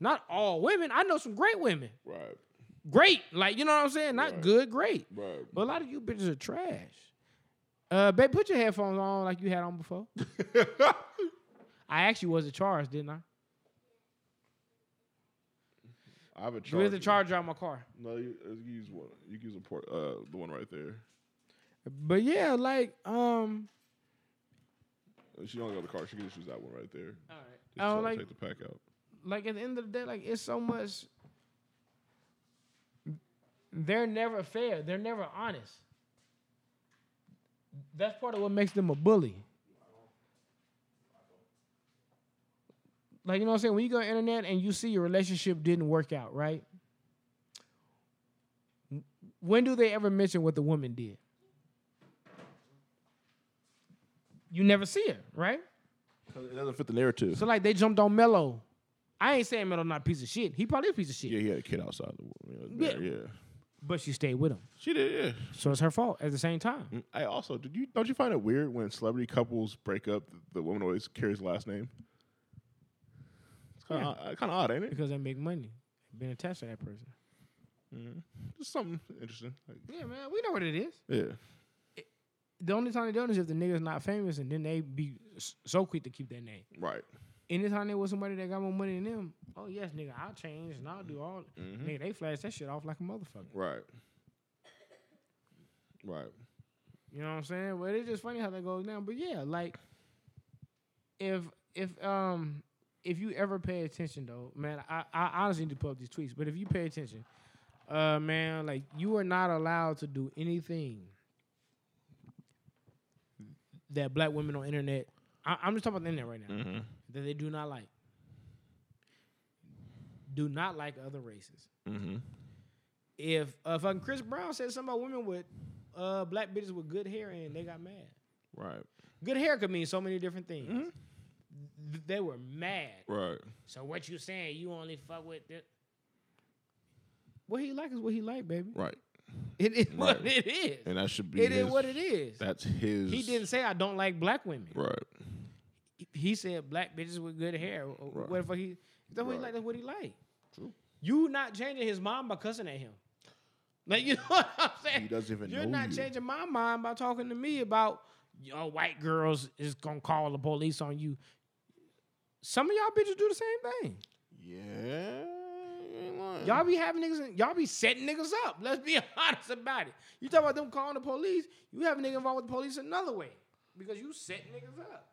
Not all women. I know some great women. Right. Great. Like, you know what I'm saying? Not Right. good, great. Right. But a lot of you bitches are trash. Uh, babe, put your headphones on like you had on before. [laughs] I actually was a charge, didn't I? I have a charger. Where's the charger on my car? No, you, uh, you use one. You can use a port. Uh, the one right there. But yeah, like, um, She don't got the car. She can just use that one right there. all right. Just I don't to like, take the pack out. Like at the end of the day, like it's so much. They're never fair. They're never honest. That's part of what makes them a bully. Like you know what I'm saying? When you go on the internet and you see your relationship didn't work out, right? When do they ever mention what the woman did? You never see it, right? It doesn't fit the narrative. So like they jumped on Melo. I ain't saying Melo not a piece of shit. He probably is a piece of shit. yeah, he had a kid outside the know, Yeah. yeah. But she stayed with him. She did, yeah. So it's her fault at the same time. Mm, I also did you don't you find it weird when celebrity couples break up? The, woman always carries the last name. It's kind of kind of odd, ain't it? Because they make money. Being attached to that person. Just something interesting. Like, Yeah, man. We know what it is. yeah, The only time they do it is if the nigga's not famous and then they be so quick to keep that name. right. Anytime they was somebody that got more money than them, oh yes, nigga, I'll change and I'll do all nigga, they flash that shit off like a motherfucker. Right. Right. You know what I'm saying? But it's just funny how that goes down. But yeah, like if if um if you ever pay attention though, man, I, I honestly need to pull up these tweets. But if you pay attention, uh man, like you are not allowed to do anything that black women on internet. I, I'm just talking about the internet right now Mm-hmm. That they do not like. Do not like other races. Mm-hmm. If uh, fucking Chris Brown said something about women with uh black bitches with good hair and they got mad. Right. Good hair could mean so many different things. Th- They were mad. Right. So what you saying? You only fuck with it? What he like is what he like, baby. Right. It is what it is. And that should be. It is his- what it is. That's his. He didn't say I don't like black women. Right. He said black bitches with good hair. Or Right. What the fuck he? That's what he like. That's what he like. True. You not changing his mind by cussing at him. Like [laughs] you know what I'm saying? He doesn't even You're not you. changing my mind by talking to me about yo white girls is gonna call the police on you. Some of y'all bitches do the same thing. Yeah. Y'all be having niggas, y'all be setting niggas up. Let's be [laughs] honest about it. You talk about them calling the police, you have a nigga involved with the police another way because you set niggas up.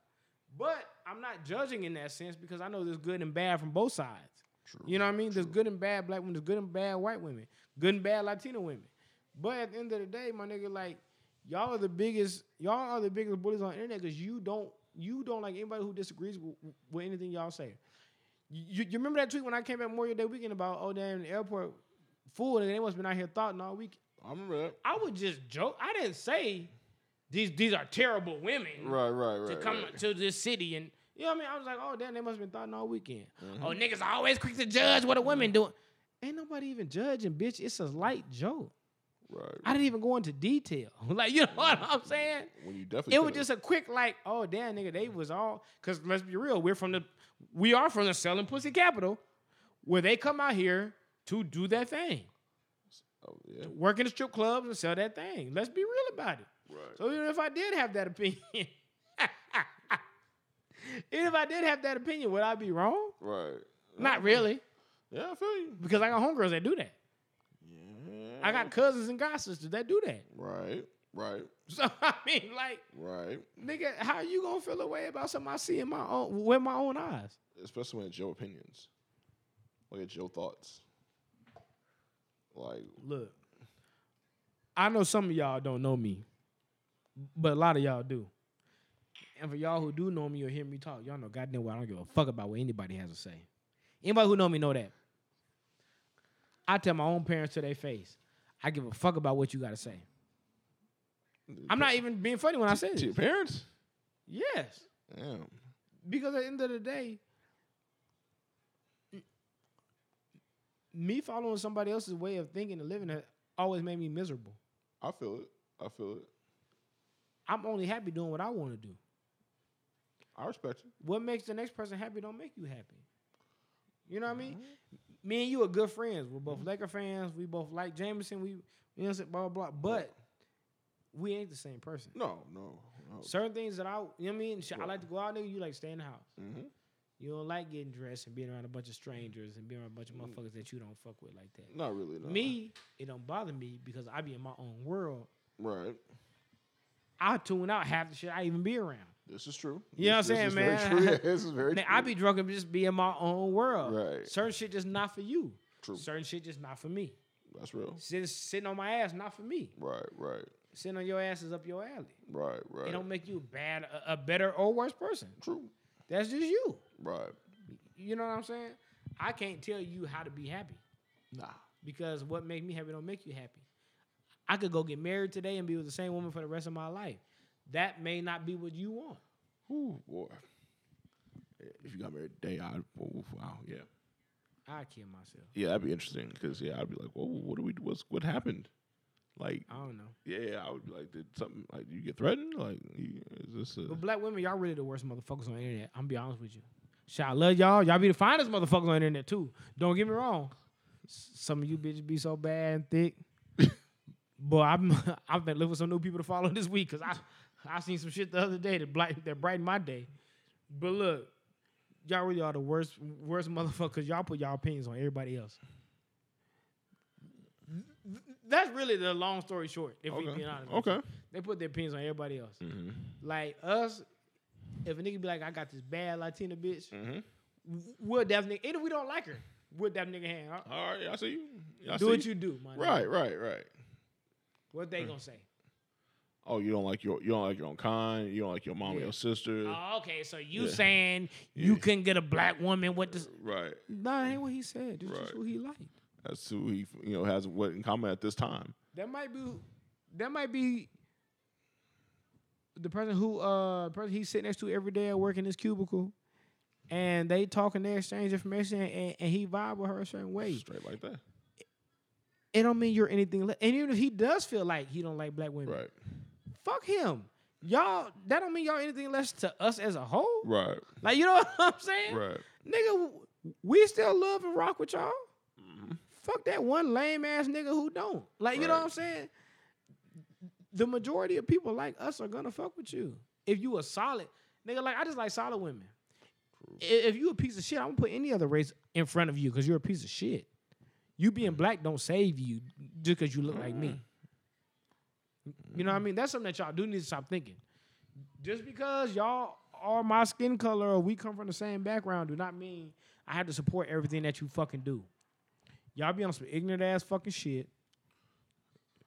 But I'm not judging in that sense because I know there's good and bad from both sides. You know what I mean? There's good and bad black women, there's good and bad white women, good and bad Latino women. But at the end of the day, my nigga, like y'all are the biggest, y'all are the biggest bullies on the internet because you don't, you don't like anybody who disagrees with, with anything y'all say. You, you remember that tweet when I came back Memorial Day weekend about oh damn the airport full and they must have been out here thought all week. I remember that. I would just joke. I didn't say these these are terrible women Right. Right. Right. to come right. to this city and you know what I mean. I was like, oh damn, they must have been thought all weekend. Mm-hmm. Oh niggas are always quick to judge what a woman doing. Ain't nobody even judging, bitch. It's a light joke. Right. I didn't even go into detail. [laughs] like you know what I'm saying. When you definitely. It was just a quick like, oh damn, nigga, they was all because let's be real, we're from the we are from the selling pussy capital, where they come out here to do that thing, Oh, yeah. work in the strip clubs and sell that thing. Let's be real about it. Right. So even if I did have that opinion, [laughs] even if I did have that opinion, would I be wrong? Right. Not really, Yeah, I feel you. because I got homegirls that do that. Yeah. I got cousins and god sisters that do that. Right. Right. So [laughs] I mean, like, Right. nigga, how you gonna feel a way about something I see in my own with my own eyes? Especially when it's your opinions. Like it's your thoughts. Like, Look, I know some of y'all don't know me, but a lot of y'all do. And for y'all who do know me or hear me talk, y'all know goddamn well I don't give a fuck about what anybody has to say. Anybody who know me know that. I tell my own parents to their face, I give a fuck about what you got to say. I'm not even being funny when I say to your this. parents? Yes, Damn. because at the end of the day, me following somebody else's way of thinking and living has always made me miserable. I feel it. I feel it. I'm only happy doing what I want to do. I respect you. What makes the next person happy don't make you happy. You know what I mean? Me and you are good friends. We're both Laker fans. We both like Jameson. We, you know, what blah blah. blah. But we ain't the same person. No, no. no. Certain things that I, you know what I mean. I like to go out, nigga. You like to stay in the house. Mhm. You don't like getting dressed and being around a bunch of strangers and being around a bunch of Mm. motherfuckers that you don't fuck with like that. Not really. No. Me, it don't bother me because I be in my own world. Right. I tune out half the shit I even be around. This is true. You know This- what I'm saying, man? Yeah, [laughs] this is very [laughs] Nigga, true. I be drunk and just be in my own world. Right. Certain shit just not for you. True. Certain shit just not for me. That's real. Sitting, sitting on my ass, not for me. Right, right, Sitting on your ass is up your alley. right, right. It don't make you a bad, a, a better or worse person. True. That's just you. Right. You know what I'm saying? I can't tell you how to be happy Nah. because what make me happy don't make you happy. I could go get married today and be with the same woman for the rest of my life. That may not be what you want. Ooh, boy. If you got married today, I'd, oh, wow, yeah. I kill myself. Yeah, that'd be interesting because, yeah, I'd be like, whoa, what do we, what's, what happened? Like, I don't know. yeah, I would be like, did something, like, you get threatened? Like, you, is this a, But black women, y'all really the worst motherfuckers on the internet. I'm gonna be honest with you. Shit, I love y'all. Y'all be the finest motherfuckers on the internet too. Don't get me wrong. Some of you bitches be so bad and thick. Boy, I'm [laughs] I've been looking for some new people to follow this week because I I seen some shit the other day that blight that brightened my day. But look, y'all really are the worst worst motherfuckers. Y'all put y'all opinions on everybody else. That's really the long story short. If we Okay. being honest, Okay. they put their opinions on everybody else. Mm-hmm. Like us, if a nigga be like, I got this bad Latina bitch, Mm-hmm. we'll definitely, even if we don't like her, we'll that nigga hand. All right, I see you. I do see what you do, man. Right, right, right. What they gonna say? Oh, you don't like your, you don't like your own kind. You don't like your mom or your sister. Oh, okay, so you Yeah. saying you Yeah. couldn't get a black woman with this? right. Nah, that ain't what he said. This is Right. who he liked. That's who he, you know, has what in common at this time. That might be, that might be the person who, uh, person he's sitting next to every day at work in his cubicle, and they talking, they exchange information, and, and he vibe with her a certain way. Straight like that. It don't mean you're anything. Le- and even if he does feel like he don't like black women, Right. fuck him. Y'all, that don't mean y'all anything less to us as a whole. Right. Like, you know [laughs] what I'm saying? Right. Nigga, we still love and rock with y'all. Mm-hmm. Fuck that one lame ass nigga who don't. Like, you know what I'm saying? The majority of people like us are gonna fuck with you. If you a solid nigga, like I just like solid women. If you a piece of shit, I'm gonna put any other race in front of you because you're a piece of shit. You being black don't save you just because you look like me. You know what I mean? That's something that y'all do need to stop thinking. Just because y'all are my skin color or we come from the same background do not mean I have to support everything that you fucking do. Y'all be on some ignorant ass fucking shit.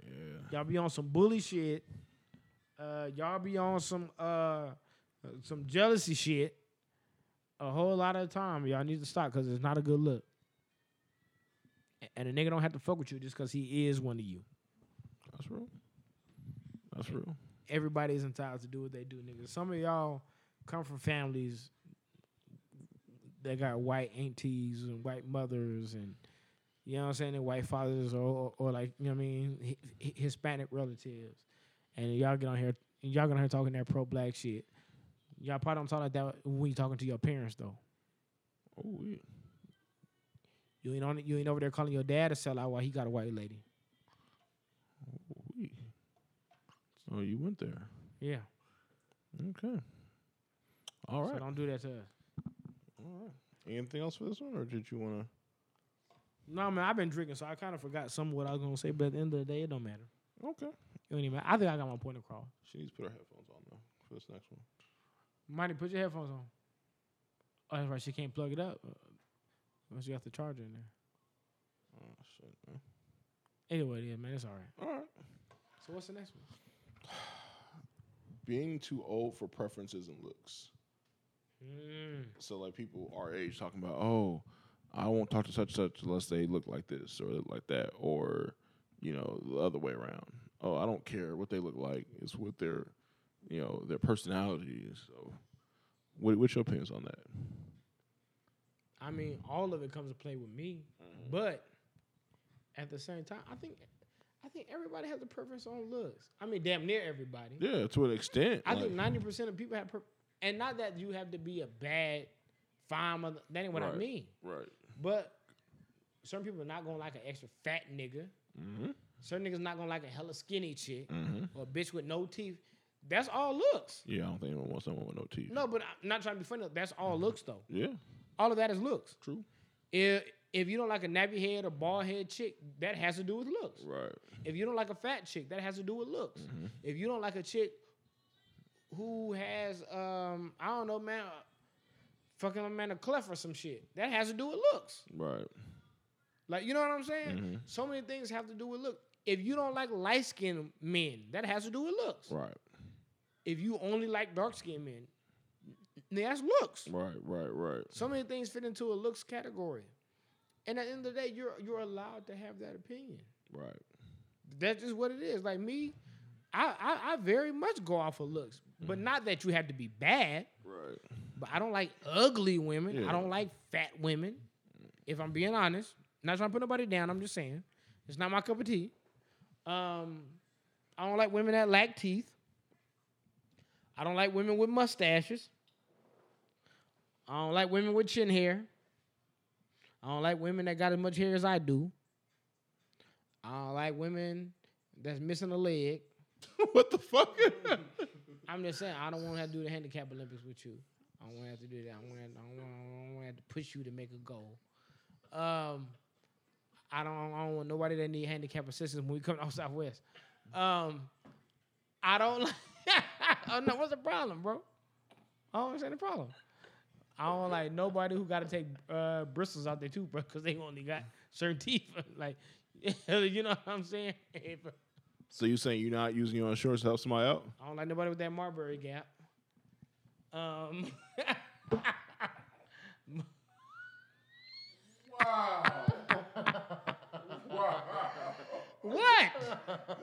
Yeah. Y'all be on some bully shit. Uh, y'all be on some uh, some jealousy shit. A whole lot of the time, y'all need to stop because it's not a good look. And a nigga don't have to fuck with you just because he is one of you. That's real. That's real. everybody is entitled to do what they do, nigga. Some of y'all come from families that got white aunties and white mothers and you know what I'm saying, and white fathers or, or, or like you know what I mean, Hi- Hispanic relatives, and y'all get on here, and y'all get on here talking that pro black shit. Y'all probably don't talk like that when you talking to your parents though. Oh, yeah. You ain't on it. You ain't over there calling your dad a sellout while he got a white lady. So you went there. Yeah. Okay. All So right. don't do that to us. All right. Anything else for this one, or did you want to? No man, I've been drinking, so I kind of forgot some of what I was gonna say. But at the end of the day, it don't matter. Okay. It don't even matter. I think I got my point across. She needs to put her headphones on though for this next one. Mighty, put your headphones on. Oh, that's right. She can't plug it up. Unless you got the charger in there. Oh shit. Man. Anyway, yeah, man, it's all right. All right. So what's the next one? [sighs] Being too old for preferences and looks. Mm. So like people our age talking about, oh, I won't talk to such such unless they look like this or like that, or you know the other way around. Oh, I don't care what they look like; it's what their, you know, their personality is. So, what what's your opinions on that? I mean, all of it comes to play with me, but at the same time, I think I think everybody has a preference on looks. I mean, damn near everybody. Yeah, to an extent. I like- think ninety percent of people have, per- and not that you have to be a bad, fine mother. That ain't what I mean. right. But certain people are not gonna like an extra fat nigga. Mm-hmm. Certain niggas not gonna like a hella skinny chick Mm-hmm. or a bitch with no teeth. That's all looks. Yeah, I don't think anyone wants someone with no teeth. No, but I'm not trying to be funny. That's all looks though. Yeah, All of that is looks. true. If if you don't like a nappy head or bald head chick, that has to do with looks. Right. If you don't like a fat chick, that has to do with looks. Mm-hmm. If you don't like a chick who has um I don't know man, uh, fucking a man a cleft or some shit, that has to do with looks. Right. Like you know what I'm saying? Mm-hmm. So many things have to do with look. If you don't like light skinned men, that has to do with looks. Right. If you only like dark skinned men, that's looks. Right. Right. Right. So many things fit into a looks category. And at the end of the day, you're you're allowed to have that opinion. Right. That's just what it is. Like me, I I, I very much go off of looks, but not that you have to be bad. Right. But I don't like ugly women. Yeah. I don't like fat women. If I'm being honest, not trying to put nobody down. I'm just saying it's not my cup of tea. Um, I don't like women that lack teeth. I don't like women with mustaches. I don't like women with chin hair. I don't like women that got as much hair as I do. I don't like women that's missing a leg. what the fuck? I'm just saying, I don't want to have to do the handicap Olympics with you. I don't want to have to do that. I want to. I don't want to have to push you to make a goal. Um, I don't. I don't want nobody that need handicap assistance when we come out Southwest. Um, I don't. Like, oh no, what's the problem, bro? I don't understand the problem. I don't like nobody who got to take uh, bristles out their bro, because they only got certain teeth. [laughs] like, [laughs] you know what I'm saying? [laughs] so you saying you're not using your insurance to help somebody out? I don't like nobody with that Marbury gap. Um. What?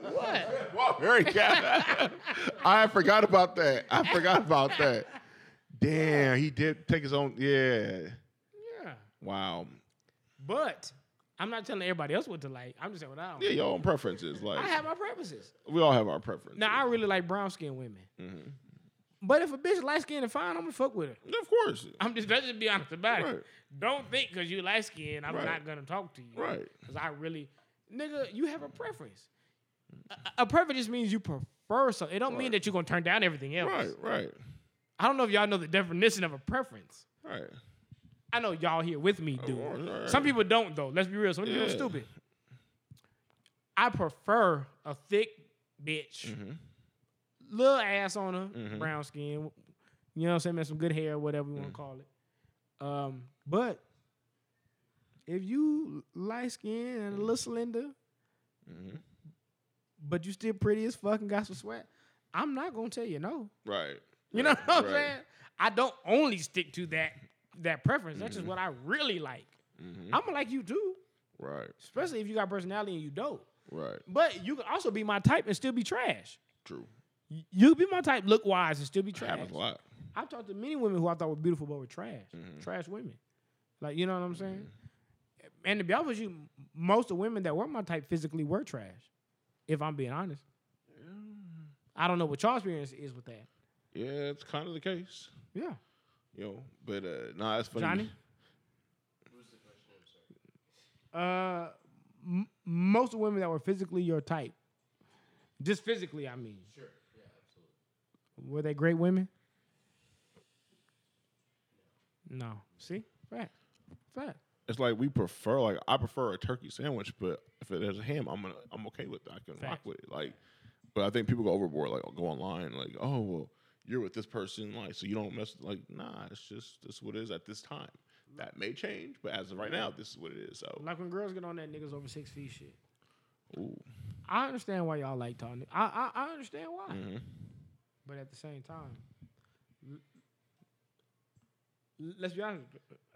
What? Wow, very cat. I forgot about that. I forgot about that. Damn, he did take his own. Yeah. Yeah. Wow. But I'm not telling everybody else what to like. I'm just saying what I don't. Yeah, like. your own preferences. Like I have my preferences. we all have our preferences. Now I really like brown skinned women. Mm-hmm. But if a bitch light skinned and fine, I'm gonna fuck with her. Yeah, of course. I'm just let's just be honest about Right. it. Don't think because you light skinned, I'm Right. not gonna talk to you. Right. Because I really, nigga, you have a preference. A, a preference just means you prefer something. It don't mean that you're gonna turn down everything else. Right. Right. I don't know if y'all know the definition of a preference. Right. I know y'all here with me do. Oh, right. Some people don't though. Let's be real. Some people are stupid. I prefer a thick bitch, Mm-hmm. little ass on her, Mhm. brown skin. You know what I'm saying? Man, some good hair, whatever you want Mm. to call it. Um, but if you light skin and a little slender, Mm-hmm. but you still pretty as fuck and got some sweat, I'm not gonna tell you no. Right. You know what I'm right. saying? I don't only stick to that that preference. That's Mm-hmm. just what I really like. Mhm. I'm gonna like you too, Right. especially if you got personality and you dope. Right. But you can also be my type and still be trash. True. You be my type look wise and still be trash. Happens a lot. I've talked to many women who I thought were beautiful but were trash. Mm-hmm. Trash women. Like, you know what I'm saying? And to be honest with you, most of the women that were my type physically were trash. If I'm being honest. I don't know what y'all experience is with that. Yeah, it's kind of the case. Yeah. You know, but uh, nah, it's funny. Johnny? Uh, m- most of the women that were physically your type, just physically, I mean. Sure. Yeah, absolutely. Were they great women? No. See, fact, fact. It's like we prefer, like I prefer a turkey sandwich, but if it has a ham, I'm gonna, I'm okay with that. I can rock with it. Like, but I think people go overboard. Like, go online, like, oh well, you're with this person, like, so you don't mess. Like, nah, it's just this is what it is at this time. That may change, but as of right now, this is what it is. So Like when girls get on that niggas over six feet shit. Ooh. I understand why y'all like talking. I, I I understand why. hmm But at the same time, l- let's be honest.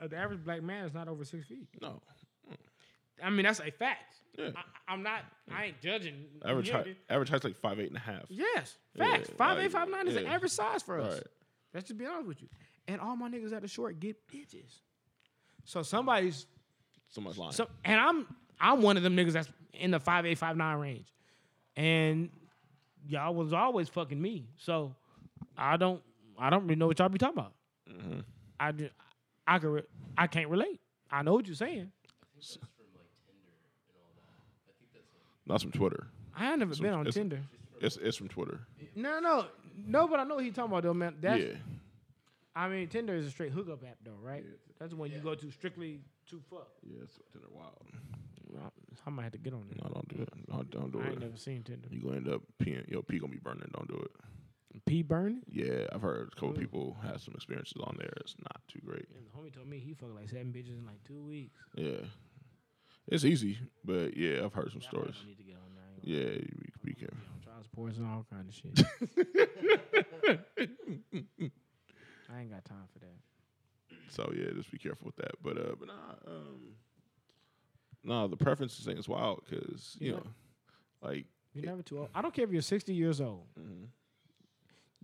The average black man is not over six feet. No. I mean, that's a fact. Yeah. I, I'm not. I ain't judging. Average height, average height's like five eight and a half. Yes, Yeah, facts. Five like, five nine is the average size for us. Right. Let's just be honest with you. And all my niggas at the short get bitches. So somebody's So much line. so, and I'm I'm one of them niggas that's in the five eight five nine range, and y'all was always fucking me. So I don't I don't really know what y'all be talking about. Mhm. I just I can re- I can't relate. I know what you're saying. That's from Twitter. I ain't never been on it's- Tinder. It's it's from Twitter. No, no, no. But I know what he talking about though, man. That's yeah. I mean Tinder is a straight hookup app though, right? Yeah. That's when one you go to strictly to fuck. Yeah, it's Tinder wild. I might have to get on there. No, don't do it. No, don't do I it. ain't never seen Tinder. You gonna end up peeing. Yo, pee gonna be burning. Don't do it. Pee burning. Yeah, I've heard a couple people had some experiences on there. It's not too great. And the homie told me he fucked like seven bitches in like two weeks. Yeah, it's easy, but yeah, I've heard some I stories. might need to get on there. I Yeah, you be, be careful. Child and all kind of shit. [laughs] I ain't got time for that. So yeah, just be careful with that. But uh, but nah, um, nah, the preferences thing is wild because you Yeah. know, like You're never too old. I don't care if you're 60 years old. mhm.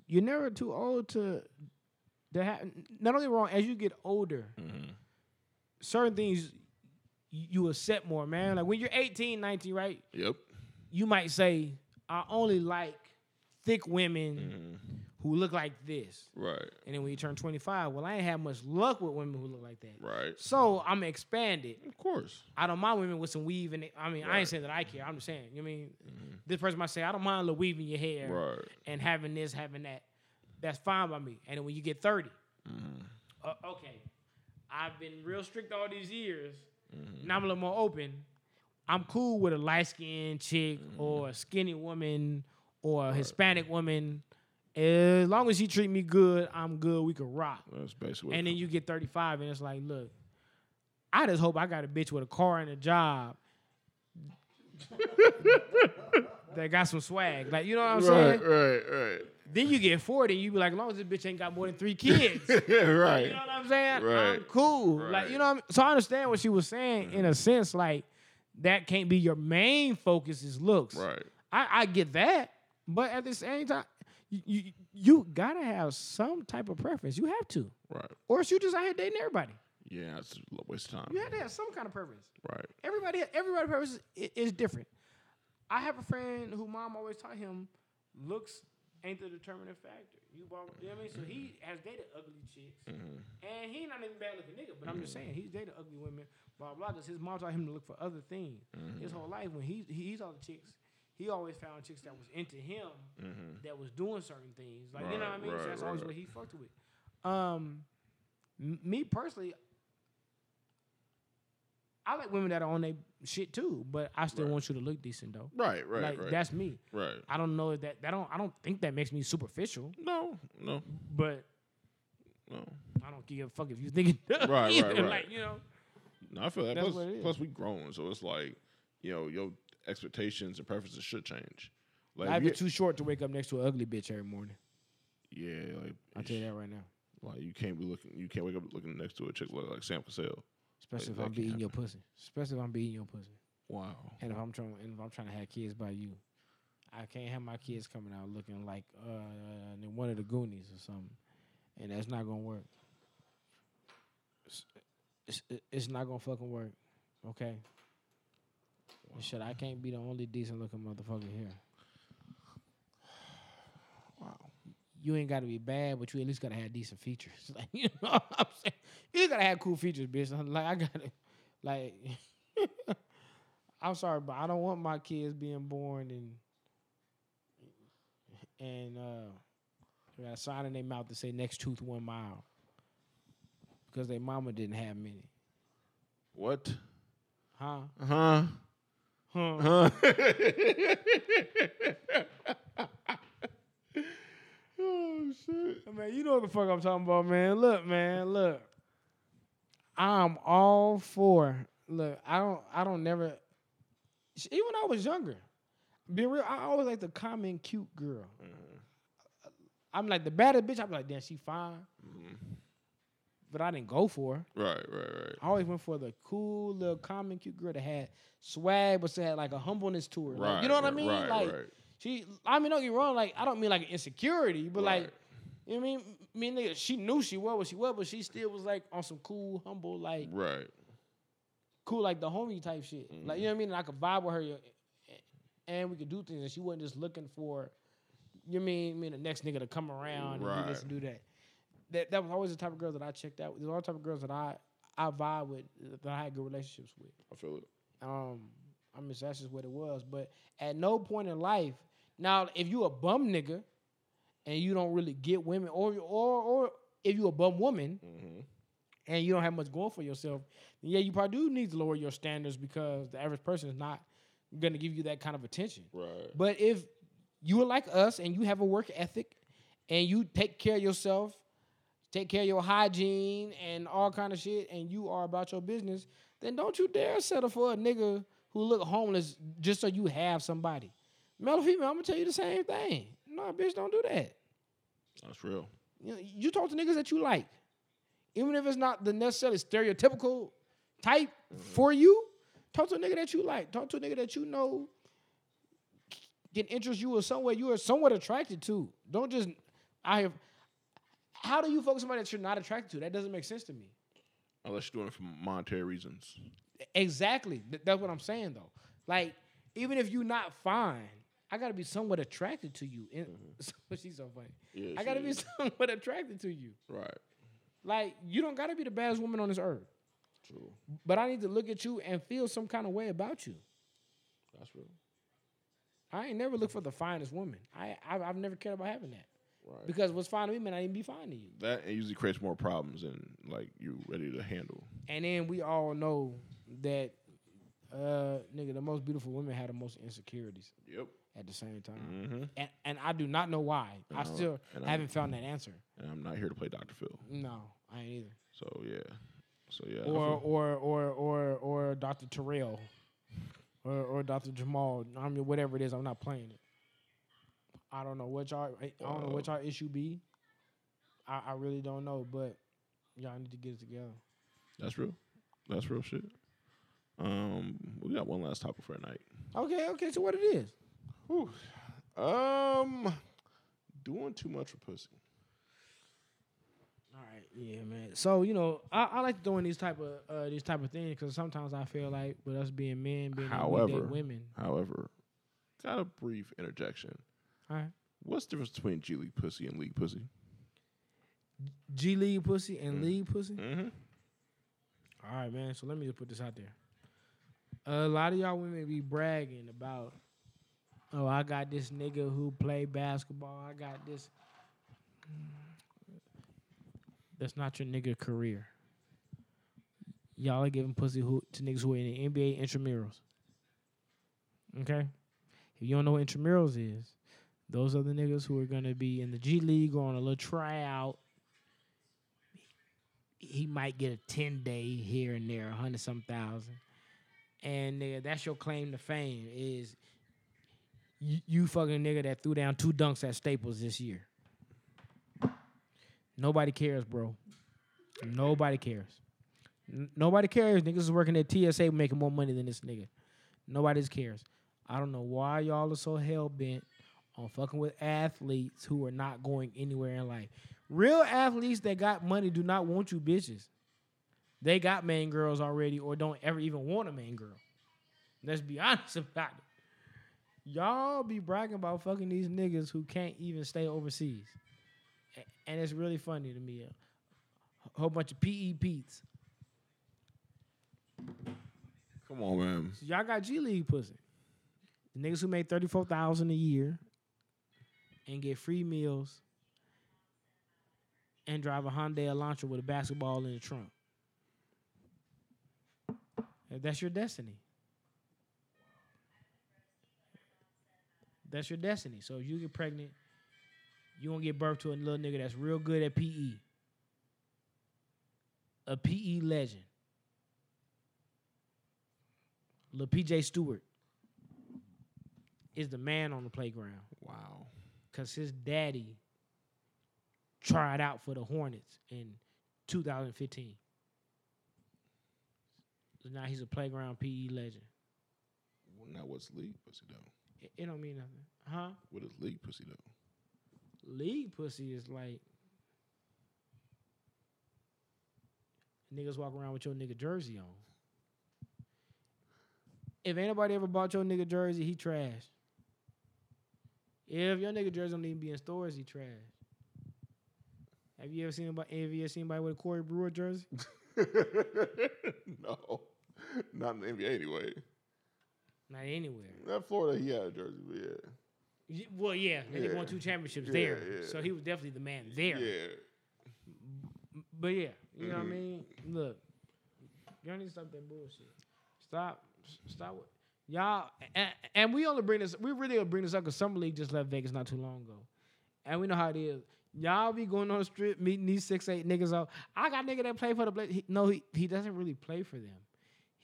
You're never too old to to have. Not only wrong as you get older, Mhm. certain things you accept more, man. Like when you're 18, 19, right? yep, You might say, "I only like thick women Mhm. who look like this." right, And then when you turn 25, well, I ain't had much luck with women who look like that. right, So I'm expanded. of course, I don't mind women with some weave. I mean, I ain't saying that I care. I'm just saying, you know what I mean? This person might say, I don't mind a little weave in your hair right, and having this, having that. That's fine by me. And then when you get 30, Mm-hmm. uh, okay, I've been real strict all these years. Mm-hmm. Now I'm a little more open. I'm cool with a light skinned chick Mm-hmm. or a skinny woman or a Hispanic woman. As long as she treat me good, I'm good. We can rock. that's basically. And then you get 35 and it's like, look, I just hope I got a bitch with a car and a job [laughs] that got some swag. Like, you know what I'm comes- saying? right, right, Then you get 40, you be like, as long as this bitch ain't got more than three kids. [laughs] right, You right, know what I'm saying? I'm Right. cool. Like, you know what I'm So I understand what she was saying in a mm-hmm. sense, like, that can't be your main focus is looks. right, I, I get that. But at the same time, you, you you gotta have some type of preference. You have to. right. Or else you just out here dating everybody. Yeah, that's a waste of time. You have to have some kind of preference. Right, Everybody, everybody purpose is, is different. I have a friend who mom always taught him, looks ain't the determining factor. You, bought, you know what I mean? So he has dated ugly chicks, mm-hmm. and he not even bad looking nigga. But I'm just mm-hmm. saying he's dated ugly women, blah blah. Because his mom taught him to look for other things. Mm-hmm. His whole life when he he all the chicks, he always found chicks that was into him, that was doing certain things. Like you know what I Right, mean? so right, that's always what he fucked with. Um, m- me personally, I like women that are on their shit too, but I still Right. want you to look decent though. right, right, like right. that's me. right. I don't know if that that don't I don't think that makes me superficial, No, no, but no. I don't give a fuck if you think it does. Right, [laughs] right, right. Like you know, No, I feel that. Plus, what it is. plus we grown, so it's like, you know, your expectations and preferences should change. Like, if is too short to wake up next to an ugly bitch every morning. yeah, like, I'll tell you that right now. like you can't be looking, you can't wake up looking next to a chick look like Sam Cassell. Especially if I'm beating your pussy. Especially if I'm beating your pussy. Wow. And if I'm trying and if I'm trying to have kids by you. I can't have my kids coming out looking like uh one of the Goonies or something. And that's not gonna work. It's, it's, it's not gonna fucking work. Okay. And Shit, I can't be the only decent looking motherfucker here. [sighs] Wow. You ain't gotta be bad, but you at least gotta have decent features. [laughs] Like you know what I'm saying? You gotta have cool features, bitch. [laughs] Like I gotta like [laughs] I'm sorry, but I don't want my kids being born and and uh got a sign in their mouth to say next tooth one mile. Because their mama didn't have many. What? Huh? Huh? Huh? Huh? [laughs] oh shit. Man, you know what the fuck I'm talking about, man. Look, man, look. I'm all for look, I don't I don't never even when I was younger, be real, I always like the common cute girl. Mm-hmm. I'm like the baddest bitch. I'm like, damn, she fine. Mm-hmm. But I didn't go for her. Right, right, right. I always went for the cool little common cute girl that had swag, but still had like a humbleness to her. Like, you know what I mean? right, like right. she, I mean, don't get wrong. Like I don't mean like insecurity, but like Right. You know what I mean. Me nigga, she knew she was what she was, but she still was like on some cool, humble, like Right. cool, like the homie type shit. Like you know what I mean. And I could vibe with her, and we could do things, and she wasn't just looking for. You know what I mean? Mean the next nigga to come around and do this and do that. That that was always the type of girls that I checked out. There's all the type of girls that I I vibe with that I had good relationships with. I feel it. Um, I mean that's just what it was. But at no point in life, now if you a bum nigga, and you don't really get women, or or or if you're a bum woman, Mm-hmm. and you don't have much going for yourself, then yeah, you probably do need to lower your standards because the average person is not gonna give you that kind of attention. Right. But if you are like us and you have a work ethic and you take care of yourself, take care of your hygiene and all kind of shit, and you are about your business, then don't you dare settle for a nigga who look homeless just so you have somebody. Male or female, I'm gonna tell you the same thing. No, bitch, don't do that. That's real. You, know, you talk to niggas that you like, even if it's not the necessarily stereotypical type mm-hmm. for you. Talk to a nigga that you like. Talk to a nigga that you know can interest you or somewhere you are somewhat attracted to. Don't just I have. How do you with somebody that you're not attracted to? That doesn't make sense to me. Unless you're doing it for monetary reasons. Exactly. Th- That's what I'm saying though. Like, even if you're not fine, I gotta be somewhat attracted to you. And [laughs] she's so funny. Yeah, I gotta be somewhat attracted to you. Right. Like, you don't gotta be the baddest woman on this earth. True. But I need to look at you and feel some kind of way about you. That's real. I ain't never looked for the finest woman. I I've, I've never cared about having that Right. because what's fine to me may not even be fine to you. that usually creates more problems than like you ready to handle. And then we all know that uh nigga, the most beautiful women have the most insecurities Yep. At the same time. Mm-hmm. And and I do not know why. I No, still and I'm- haven't found that answer. And I'm not here to play Dr. Phil. No, I ain't either. So yeah. So yeah. Or or or or or Dr. Terrell. Or or Dr. Jamal. I mean whatever it is, I'm not playing it. I don't know what y'all I don't know what y'all issue be. I, I really don't know, but y'all need to get it together. that's real. That's real shit. Um, we got one last topic for tonight. Okay, okay, so what it is. Whew. Um, doing too much for pussy. All right, yeah, man. So you know, I, I like doing these type of uh, these type of things because sometimes I feel like with us being men, being However, women. However, got a brief interjection. All right, What's the difference between G League pussy and league pussy? G League pussy and league pussy. Mm-hmm. All right, man. So let me just put this out there. a lot of y'all women be bragging about, oh, I got this nigga who play basketball. I got this. That's not your nigga career. Y'all are giving pussy who, to niggas who are in the NBA intramurals. Okay? If you don't know what intramurals is, those are the niggas who are gonna be in the G League or on a little tryout. He might get a 10 day here and there, a hundred some thousand. And nigga, that's your claim to fame is you, fucking nigga that threw down two dunks at Staples this year. Nobody cares, bro. Nobody cares. N- nobody cares. Niggas is working at TSA making more money than this nigga. Nobody cares. I don't know why y'all are so hell bent on fucking with athletes who are not going anywhere in life. Real athletes that got money do not want you bitches. They got main girls already or don't ever even want a main girl. Let's be honest [laughs] about it. Y'all be bragging about fucking these niggas who can't even stay overseas. And it's really funny to me. A whole bunch of PE Pete's. Come on, man. So y'all got G League pussy. The niggas who make thirty four thousand a year and get free meals and drive a Hyundai Elantra with a basketball in the trunk. That's your destiny. That's your destiny. So if you get pregnant, you gonna give birth to a little nigga that's real good at PE. A PE legend. Lil PJ Stewart. is the man on the playground Wow. because his daddy tried out for the Hornets in 2015. So now he's a playground PE legend. Well, now what's league pussy though? It, it don't mean nothing, huh? What is league pussy though? League pussy is like niggas walk around with your nigga jersey on. If anybody ever bought your nigga jersey, he trash. If your nigga jersey don't even be in stores, he trash. Have you ever seen anybody? Have you ever seen anybody with a Corey Brewer jersey? [laughs] no, not in the NBA anyway. Not anywhere. Not Florida, he had a jersey, but yeah, Y- Well, yeah, and he Yeah. won two championships Yeah, there, yeah. so he was definitely the man there. yeah. But yeah, you know what I Mhm. mean. Look, y'all need to stop that bullshit. Stop, stop. With, y'all, and, and we only bring this. We really gonna bring this up because Summer League just left Vegas not too long ago, and we know how it is. Y'all be going on the strip meeting these six eight niggas out. I got nigga that play for the Blazers. He, no, he he doesn't really play for them.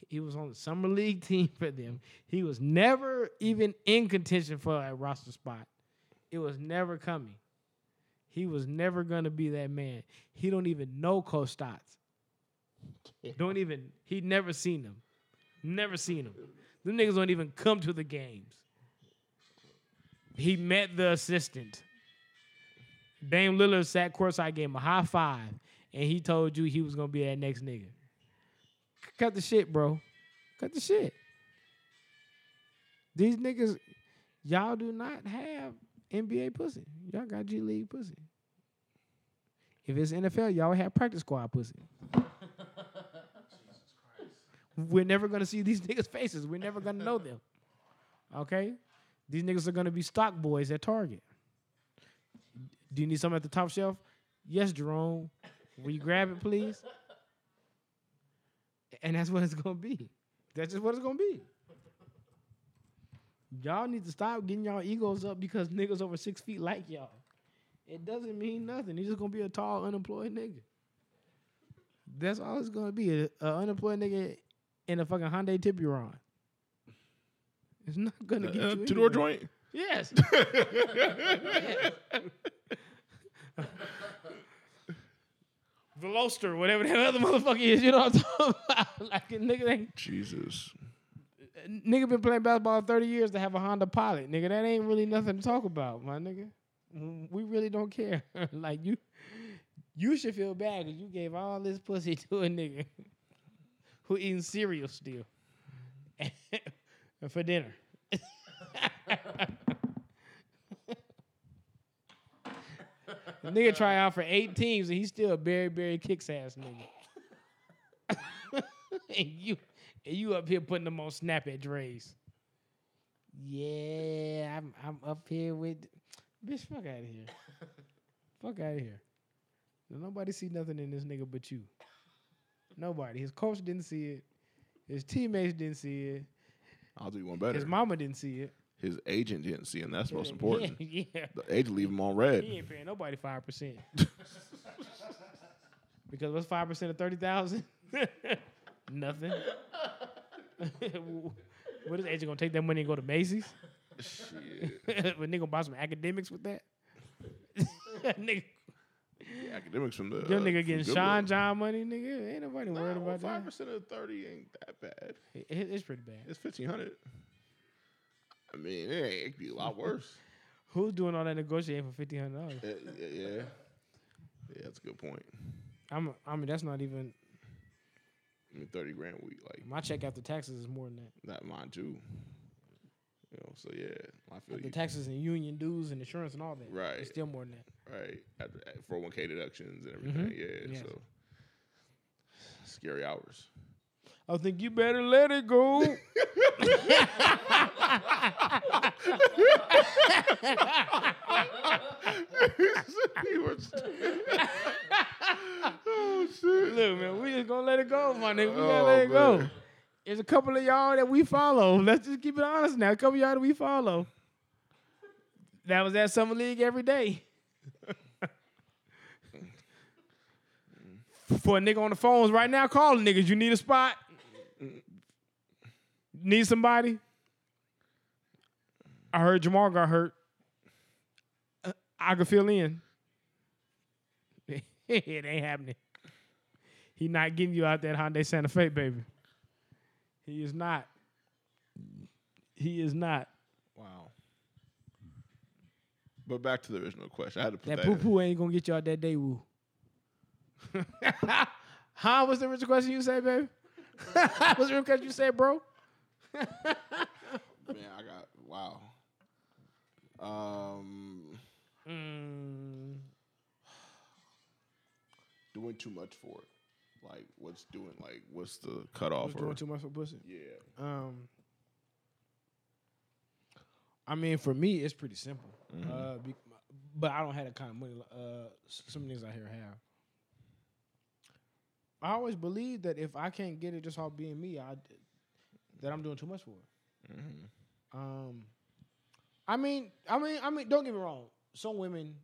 He was on the summer league [laughs] team for them. He was never even in contention for a roster spot. It was never coming. He was never gonna be that man. He don't even know Coach Stotts. [laughs] Don't even. He never seen them. Never seen them. Them niggas don't even come to the games. He met the assistant. Dame Lillard sat courtside, gave him a high five, and he told you he was gonna be that next nigga. Cut the shit, bro. Cut the shit. These niggas, y'all do not have NBA pussy. Y'all got G League pussy. If it's NFL, y'all have practice squad pussy. We're never gonna see these [laughs] niggas' faces. We're never gonna know them. Okay? These niggas are gonna be stock boys at Target. Do you need something at the top shelf? Yes, Jerome. Will you grab it, please? And that's what it's gonna be. That's just what it's gonna be. Y'all need to stop getting y'all egos up because niggas over six feet like y'all. It doesn't mean nothing. He's just gonna be a tall, unemployed nigga. That's all it's gonna be. A, a unemployed nigga in a fucking Hyundai Tiburon. It's not gonna get Uh, you two door joint. Yes. [laughs] [laughs] Veloster, whatever that [laughs] other motherfucker is, you know what I'm talking about? [laughs] Like a nigga ain't Jesus. nigga been playing basketball 30 years to have a Honda Pilot. Nigga, that ain't really nothing to talk about, my nigga. We really don't care. [laughs] like you you should feel bad because you gave all this pussy to a nigga who eating cereal still for dinner. The nigga try out for eight teams and he's still a very, very kicks ass nigga. [laughs] and you and you up here putting them on snap at Dre's. Yeah, I'm I'm up here with bitch. Fuck out of here. fuck out of here. Nobody see nothing in this nigga but you. Nobody. His coach didn't see it. His teammates didn't see it. I'll do you one better. His mama didn't see it. His agent didn't see him. That's most [laughs] important. Yeah, yeah. The agent leave him on red. He ain't paying nobody five percent. [laughs] because what's five percent of thirty thousand? [laughs] Nothing. what is the agent gonna take that money and go to Macy's? Shit. but nigga gonna buy some Akademiks with that? nigga, Yeah, Akademiks from the your uh, nigga getting. Sean John money, nigga. Ain't nobody worried No, about five that. percent of thirty ain't that bad. It- it's pretty bad. It's fifteen hundred. I mean, it, ain't, it could be a lot worse. [laughs] Who's doing all that negotiating for fifteen hundred dollars? yeah, yeah, yeah. Yeah, that's a good point. I'm. I mean, that's not even I mean, thirty grand a week, like my check after taxes is more than that. that mine too. You know, so yeah, I feel The taxes and union dues and insurance and all that. Right. It's still more than that. right, after four hundred one k deductions and mm-hmm. everything. Yeah, Yes. so scary hours. I think you better let it go. [laughs] [laughs] He was- oh shit! Look, man, we just gonna let it go, my nigga. We gotta Oh, let it go. man. There's a couple of y'all that we follow. Let's just keep it honest now. A couple of y'all that we follow. That was at Summer League every day. For a nigga on the phones right now, calling niggas. You need a spot? Need somebody? I heard Jamal got hurt. Uh, I could fill in. [laughs] it ain't happening. He not getting you out that Hyundai Santa Fe, baby. He is not. He is not. Wow. But back to the original question. I had to put That that. poo in. poo ain't gonna get you out that Daewoo. [laughs] huh? What's the original question you say, baby? [laughs] What's the original question you say, bro? Man, I got wow. Um, Mm, doing too much for it. Like, what's doing? Like, what's the cutoff? doing too much for pussy. yeah. Um, I mean, for me, it's pretty simple. Uh, be, but I don't have the kind of money uh, some niggas out here have. I always believe that if I can't get it just off being me, I that I'm doing too much for it. Um, I mean, I mean, I mean, don't get me wrong. Some women,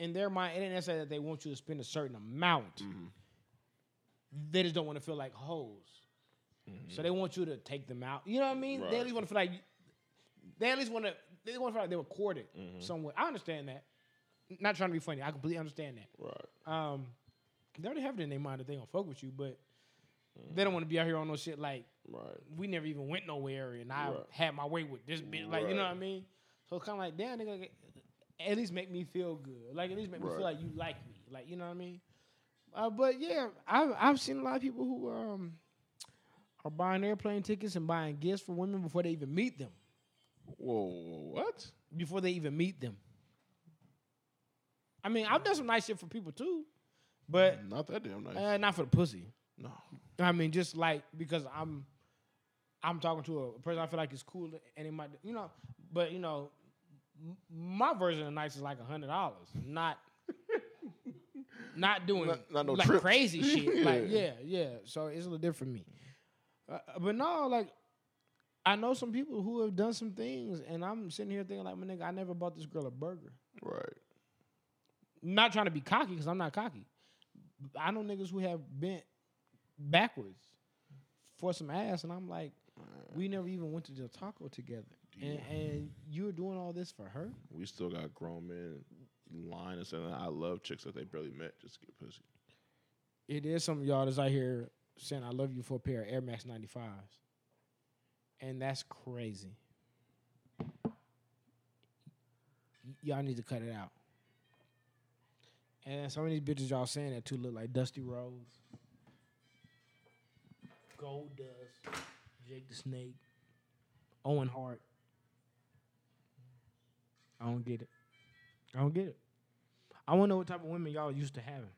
in their mind, it ain't necessarily that they want you to spend a certain amount. Mm-hmm. They just don't want to feel like hoes. Mm-hmm. So they want you to take them out. You know what I mean? They Right. at least want to feel like they at least want to. They want to feel like they were courted mm-hmm. somewhere. I understand that. Not trying to be funny. I completely understand that. Right. Um, they already have it in their mind that they gonna fuck with you, but they don't want to be out here on no shit like Right. we never even went nowhere, and I Right. had my way with this bitch. Like you know what I mean? So it's kind of like, damn, nigga, at least make me feel good. Like at least make me feel like you like me. Like you know what I mean? Uh, but yeah, I've I've seen a lot of people who um are buying airplane tickets and buying gifts for women before they even meet them. Whoa, what? Before they even meet them. I mean, I've done some nice shit for people too, but Not that damn nice. uh, not for the pussy. no. I mean, just like because I'm, I'm talking to a person I feel like is cool, and it might, you know, but you know, m- my version of nice is like a hundred dollars, not, [laughs] not doing Not- not no like trips. crazy [laughs] shit. Like Yeah. yeah, yeah. So it's a little different for me. Uh, but no, like I know some people who have done some things, and I'm sitting here thinking like, my nigga, I never bought this girl a burger. Right. Not trying to be cocky because I'm not cocky. I know niggas who have bent backwards for some ass, and I'm like, we never even went to the taco together, and, and you're doing all this for her. We still got grown men lying and saying I love chicks that they barely met just to get pussy. It is some of y'all that's out here saying I love you for a pair of Air Max 95s, and that's crazy. Y'all need to cut it out. And some of these bitches y'all saying that too look like Dusty Rhodes, Goldust, Jake the Snake, Owen Hart. I don't get it. I don't get it. I want to know what type of women y'all used to having.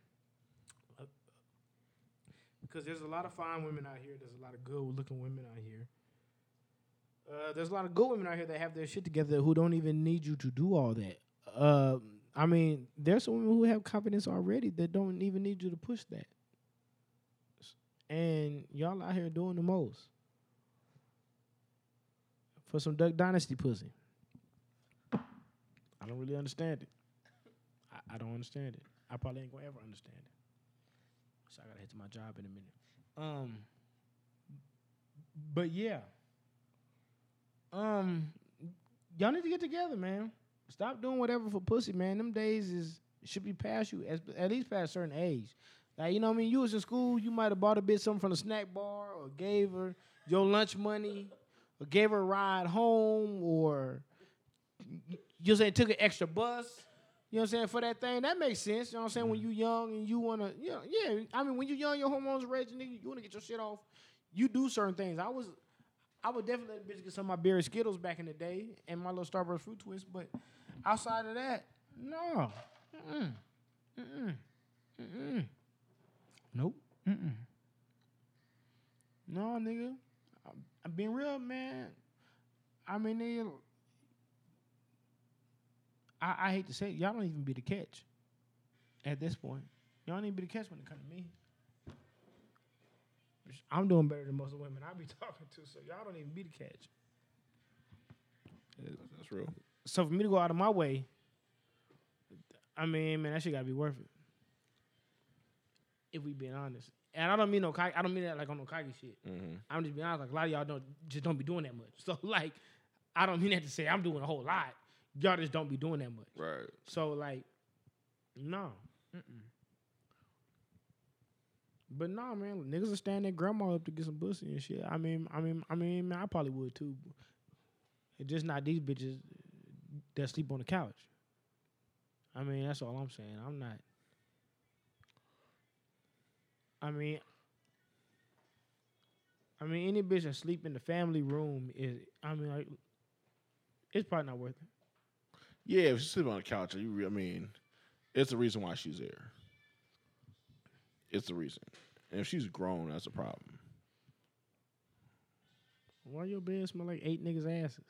Because there's a lot of fine women out here. There's a lot of good looking women out here. Uh, there's a lot of good women out here that have their shit together who don't even need you to do all that. Uh, I mean, there's some women who have confidence already that don't even need you to push that. And y'all out here doing the most for some Duck Dynasty pussy. I don't really understand it. I, I don't understand it. I probably ain't gonna ever understand it. So I gotta head to my job in a minute. Um, but yeah. Um, y'all need to get together, man. Stop doing whatever for pussy, man. Them days is should be past you, as, at least past a certain age. Like you know, what I mean, you was in school, you might have bought a bitch something from the snack bar, or gave her your lunch money, or gave her a ride home, or you say took an extra bus. You know what I'm saying? For that thing, that makes sense. You know what I'm saying? When mm-hmm. you young and you wanna, you know, yeah. I mean, when you young, your hormones raging, nigga, you wanna get your shit off. You do certain things. I was, I would definitely let a bitch get some of my berry Skittles back in the day and my little Starburst fruit twist. But outside of that, no. Mm-mm. Mm-mm. Mm-mm. Nope. Mm-mm. No, nigga. I'm, I'm being real, man. I mean, nigga, I, I hate to say it, y'all don't even be the catch at this point. Y'all don't even be the catch when it comes to me. I'm doing better than most of the women I be [laughs] talking to, so y'all don't even be the catch. That's real. So for me to go out of my way, I mean, man, that shit gotta be worth it. If we being honest, and I don't mean no, I don't mean that like on no cocky shit. Mm-hmm. I'm just being honest. Like a lot of y'all don't just don't be doing that much. [laughs] So like, I don't mean that to say I'm doing a whole lot. Y'all just don't be doing that much. Right. So like, no. Mm-mm. But nah, man, niggas are stand their grandma up to get some pussy and shit. I mean, I mean, I mean, man, I probably would too. It's just not these bitches that sleep on the couch. I mean, that's all I'm saying. I'm not. I mean, I mean, any bitch that sleep in the family room is. I mean, like, it's probably not worth it. Yeah, if she's sleeping on the couch, you, re- I mean, it's the reason why she's there. It's the reason. And if she's grown, that's a problem. Why your bed smell like eight niggas' asses?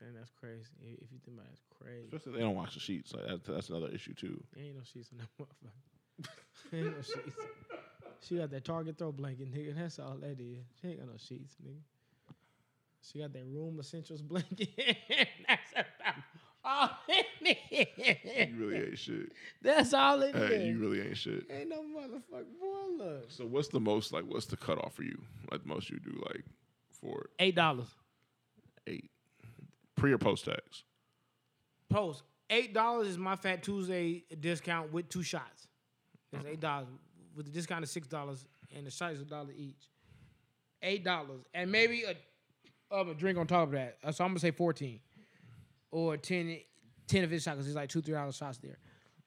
Man, that's crazy. If you think about it, it's crazy. Especially if they don't wash the sheets. Like that's, that's another issue too. There ain't no sheets in that motherfucker. [laughs] ain't no sheets. She got that Target throw blanket, nigga. That's all that is. She ain't got no sheets, nigga. She got that room essentials [laughs] blanket. That's about all it is. You really ain't shit. That's all it is. Hey, you really ain't shit. Ain't no motherfucker. Boy, look. So what's the most like? What's the cutoff for you? Like the most you do like for Eight dollars. eight pre or post tax? Post. Eight dollars is my Fat Tuesday discount with two shots. It's eight dollars with the discount of six dollars and the shots a dollar each. Eight dollars and maybe a um, a drink on top of that. So I'm gonna say fourteen or 10, 10 if it's shot because it's like two three dollar shots there.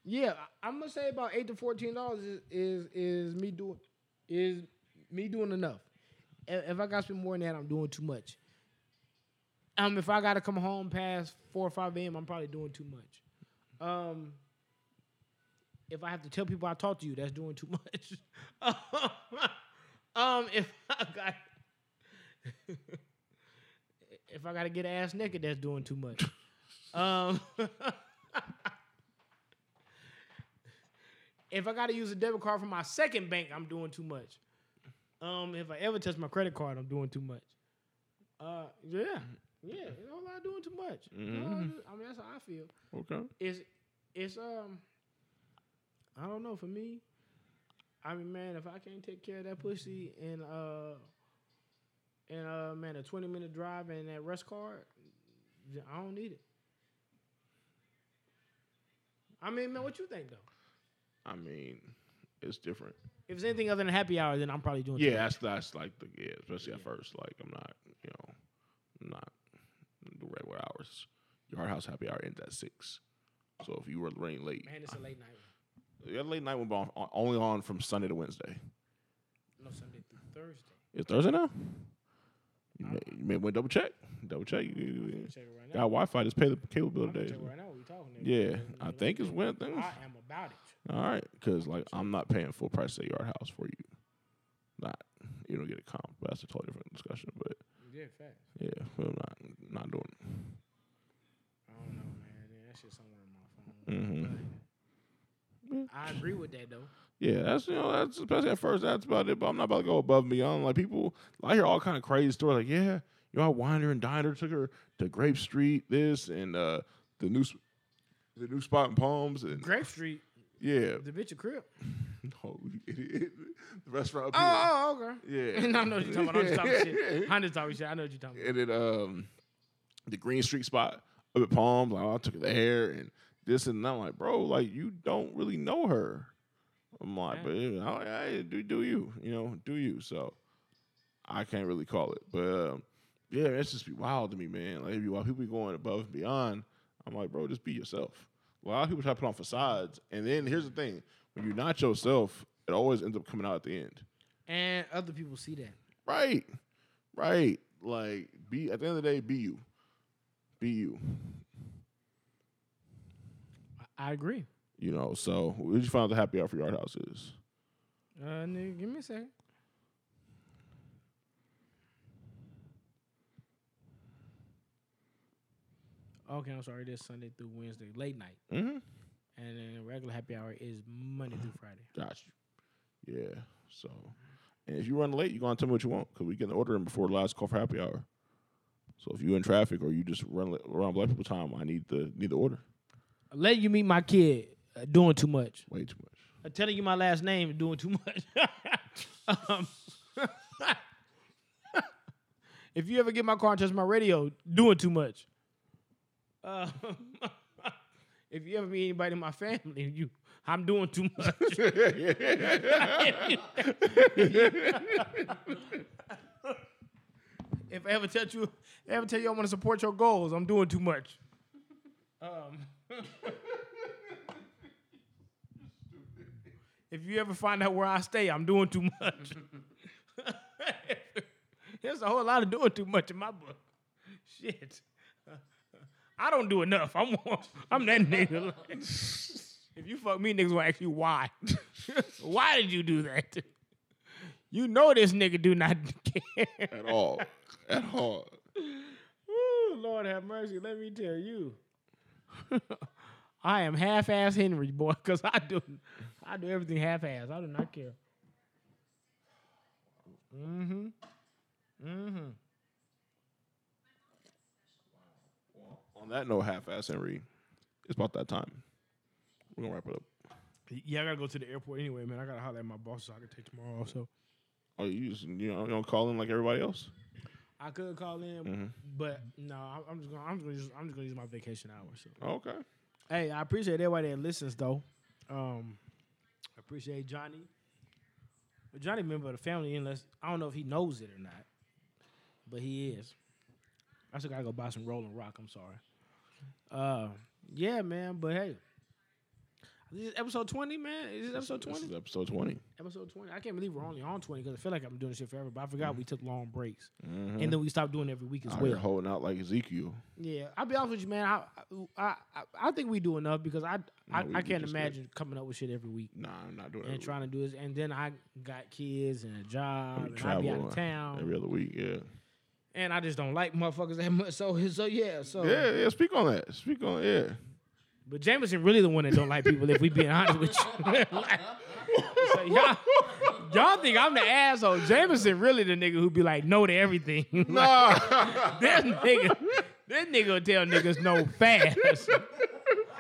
Yeah, I'm gonna say about eight to fourteen dollars is, is is me doing is me doing enough. If I got to spend more than that, I'm doing too much. Um, if I gotta come home past four or five a.m., I'm probably doing too much. Um, if I have to tell people I talk to you, that's doing too much. [laughs] um, if I got [laughs] if I gotta get ass naked, that's doing too much. um, [laughs] if I gotta use a debit card from my second bank, I'm doing too much. Um, if I ever touch my credit card, I'm doing too much. Uh, yeah, yeah, you know, I'm doing too much. Know, I I mean, that's how I feel. Okay. It's, it's um, I don't know. For me, I mean, man, if I can't take care of that pussy and uh, and uh, man, a 20 minute drive and that rest card, I don't need it. I mean, man, what you think though? I mean, it's different. If it's anything other than happy hour, then I'm probably doing. Yeah, that's that's like the yeah, especially at first. Like I'm not, you know, I'm not the regular hours. Your Yard House happy hour ends at six. So if you were running late, man, it's a late night. yeah, late night will be on, only on from Sunday to Wednesday. No Sunday through Thursday. It's Thursday now. You may, uh-huh. you may want to double check. Double check. You, check right got. Wi-Fi. Just pay the cable bill today. check right now. What we talking? Yeah, I think it's when things. I am about it. All right, because like I'm not paying full price at Yard House for you. Not you don't get a comp. But that's a totally different discussion. But Yeah, facts. yeah, I'm not not doing it. I don't know, man. Yeah, that shit somewhere in my phone. Mhm. But I agree with that though. Yeah, that's you know that's especially at first that's about it. But I'm not about to go above and beyond. Like people, I hear all kind of crazy stories. Like yeah, you know, I wined and dined her, took her to Grape Street, this and uh the new the new spot in Palms and Grape Street, yeah, the bitch a crib. [laughs] no, you idiot. the restaurant. up here. Oh, oh, okay. Yeah. [laughs] I know what you're talking about. I'm just talking [laughs] shit. Just talking shit. I know what you're talking about. and then um the Green Street spot up at Palms. Like, oh, I took her there and this and that. I'm like, bro, like you don't really know her. I'm like, Yeah. but you know, I, do do you, you know, do you? So I can't really call it, but um, yeah, it's just be wild to me, man. Like, while people be going above and beyond, I'm like, bro, just be yourself. A lot of people try to put on facades, and then here's the thing: when you're not yourself, it always ends up coming out at the end. And other people see that. Right. Right. Like be at the end of the day, be you. Be you. I, agree. You know, so we just found out the happy hour for Yard House is. Uh, nigga, give me a second. Okay, I'm sorry. This Sunday through Wednesday, late night, Mm-hmm. And then regular happy hour is Monday through Friday. Gotcha. Yeah. So and if you run late, you're gonna tell me what you want because we get the order in before the last call for happy hour. So if you're in traffic or you just run around black people time, I need the need the order. Letting you meet my kid uh, doing too much. Way too much. Uh, telling you my last name doing too much. [laughs] um, [laughs] if you ever get my car and touch my radio, doing too much. Uh, [laughs] if you ever meet anybody in my family, [laughs] you I'm doing too much. [laughs] if I ever tell you, ever tell you I want to support your goals, I'm doing too much. Um, [laughs] if you ever find out where I stay, I'm doing too much. There's a whole lot of doing too much in my book. Shit. I don't do enough. I'm [laughs] I'm that nigga. Like, [laughs] if you fuck me, niggas will ask you why. [laughs] why did you do that? You know this nigga do not care. At all. At all. Ooh, Lord have mercy. Let me tell you. I am half-ass Henry, boy, because I do I do everything half-ass. I do not care. Mm-hmm. Mm-hmm. On that note, half ass Henry, it's about that time. We're gonna wrap it up. Yeah, I gotta go to the airport anyway, man. I gotta holler at my boss so I can take tomorrow So, Oh, you just you know you don't call in like everybody else? I could call in, Mhm. but no, I'm just gonna I'm just gonna use, I'm just gonna use my vacation hours. So. Oh, okay. Hey, I appreciate everybody that listens though. Um, I appreciate Johnny. But Johnny member of the family, unless I don't know if he knows it or not, but he is. I still gotta go buy some Rolling Rock. I'm sorry. Uh, yeah, man. But hey, this is episode twenty, man. Is this episode This twenty? is episode twenty. Episode twenty. I can't believe we're only on twenty because I feel like I've been doing this shit forever. But I forgot we took long breaks, Mm-hmm. and then we stopped doing it every week as Out well. holding out like Ezekiel. Yeah, I'll be honest with you, man. I I I, I think we do enough because I I, No, we- I can't imagine coming up with shit every week Nah, I'm not doing it. and trying to do this. And then I got kids and a job, We and I be out of town, every other week. Yeah. And I just don't like motherfuckers that much. So [laughs] so yeah, so Yeah, yeah. Speak on that. Speak on yeah. But Jameson really the one that don't like people. if we being honest with you, [laughs] Like, so y'all y'all think I'm the asshole. Jameson really the nigga who be like no to everything. [laughs] Like, this nigga, this nigga will tell niggas no fast.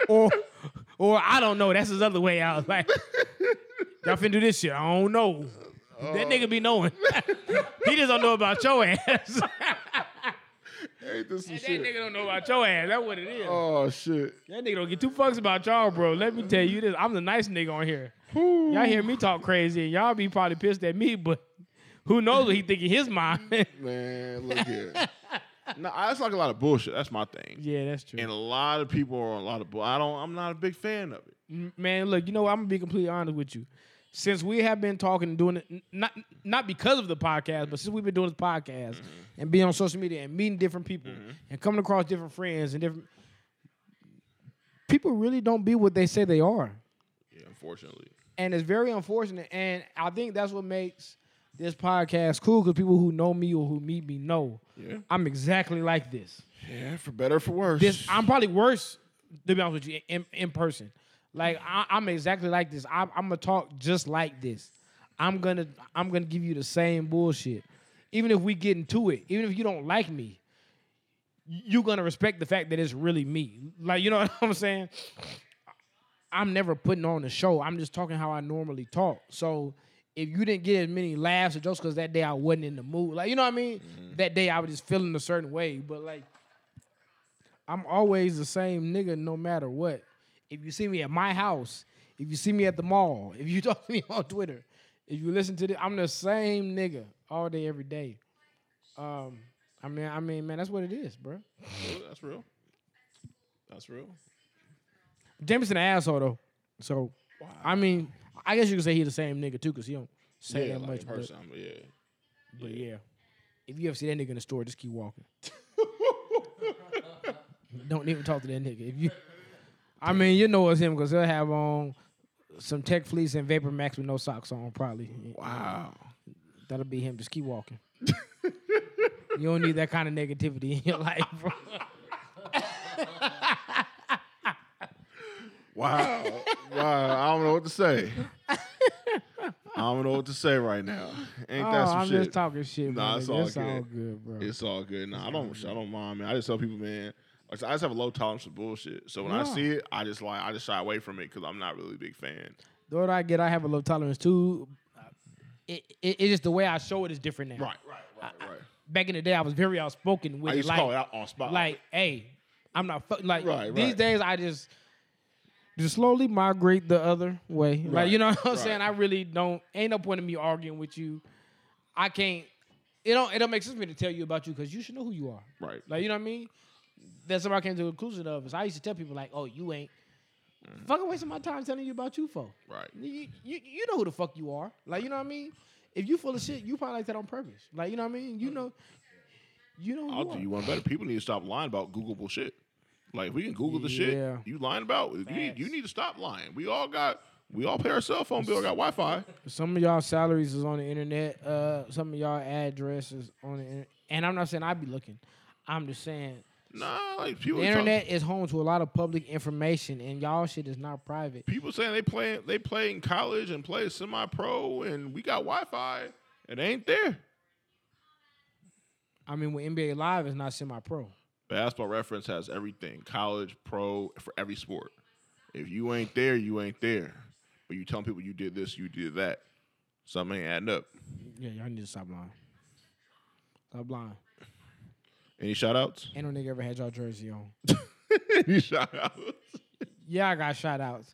or or I don't know. That's his other way out. Like, y'all finna do this shit. I don't know. That oh. nigga be knowing. [laughs] he just don't know about your ass. Ain't this some that shit? nigga don't know about your ass. That's what it is. Oh shit. That nigga don't get two fucks about y'all, bro. Let me tell you this. I'm the nice nigga on here. Y'all hear me talk crazy, and y'all be probably pissed at me, but who knows what he think in his mind. [laughs] Man, look here. no, that's like a lot of bullshit. That's my thing. yeah, that's true. And a lot of people are on a lot of bull. I don't. I'm not a big fan of it. Man, look, you know, what? I'm gonna be completely honest with you. Since we have been talking and doing it, not not because of the podcast, but since we've been doing this podcast mm-hmm. and being on social media and meeting different people mm-hmm. and coming across different friends and different people really don't be what they say they are. Yeah, unfortunately. And it's very unfortunate. And I think that's what makes this podcast cool because people who know me or who meet me know Yeah. I'm exactly like this. Yeah, for better or for worse. this I'm probably worse to be honest with you in, in person. Like I, I'm exactly like this. I'm, I'm gonna talk just like this. I'm gonna I'm gonna give you the same bullshit, even if we get into it. Even if you don't like me, you're gonna respect the fact that it's really me. Like you know [laughs] what I'm saying. I'm never putting on a show. I'm just talking how I normally talk. So if you didn't get as many laughs or jokes because that day I wasn't in the mood, like you know what I mean, mm-hmm. that day I was just feeling a certain way. But like I'm always the same nigga no matter what. If you see me at my house, if you see me at the mall, [laughs] if you talk to me on Twitter, if you listen to this, I'm the same nigga all day, every day. Um, I mean, I mean, man, that's what it is, bro. That's real. That's real. Jameson an asshole though. So I mean, I guess you could say he the same nigga too, cause he don't say yeah, that like much. But, person. I'm- yeah. but yeah. If you ever see that nigga in the store, just keep walking. [laughs] don't even talk to that nigga. If you, I mean, you know it's him because he'll have on some tech fleece and vapor max with no socks on, probably. Wow. That'll be him. Just keep walking. [laughs] you don't need that kind of negativity in your life, bro. [laughs] Wow. wow. I don't know what to say. I don't know what to say right now. Ain't Oh, that some I'm shit? just talking shit, Nah, man. it's all It's all good. good, bro. It's all good. Nah, I don't. I don't mind, man. I just tell people, man. Like I just have a low tolerance for bullshit. So when I see it, I just like I just shy away from it because I'm not really a big fan. The older I get, I have a low tolerance too. It, it, it's just the way I show it is different now. Right, right, right, right. back in the day, I was very outspoken with I it. used Like, to call it out on spot. like, hey, I'm not fuck. Like Right, these right. days, I just just slowly migrate the other way. Right, Like you know [laughs] what I'm right. saying? I really don't. Ain't no point in me arguing with you. I can't. It don't. It don't make sense for me to tell you about you because you should know who you are. right. Like you know what I mean? That's what I came to the conclusion of. Is I used to tell people like, oh, you ain't. Mm. Fucking wasting my time telling you about you for. Right. You, you you know who the fuck you are. Like you know what I mean? If you full of shit, you probably like that on purpose. Like you know what I mean? You know. You know. Who I'll you do you one better. People need to stop lying about Googleable shit. Like if we can Google the Yeah. shit you lying about. You need, you need to stop lying. We all got we all pay our cell phone bill, got Wi Fi. Some of y'all salaries is on the internet. Uh, some of y'all addresses on the internet. And I'm not saying I'd be looking. I'm just saying Nah, like people the internet is home to a lot of public information, and y'all shit is not private. people saying they play they play in college and play semi pro and we got Wi Fi. It ain't there. I mean, with NBA Live is not semi-pro. Basketball reference has everything. College, pro, for every sport. If you ain't there, you ain't there. But you telling people you did this, you did that. Something ain't adding up. Yeah, y'all need to stop lying. Stop lying. Any shout outs? Ain't no nigga ever had y'all jersey on. [laughs] Any shout outs? Yeah, I got shout outs.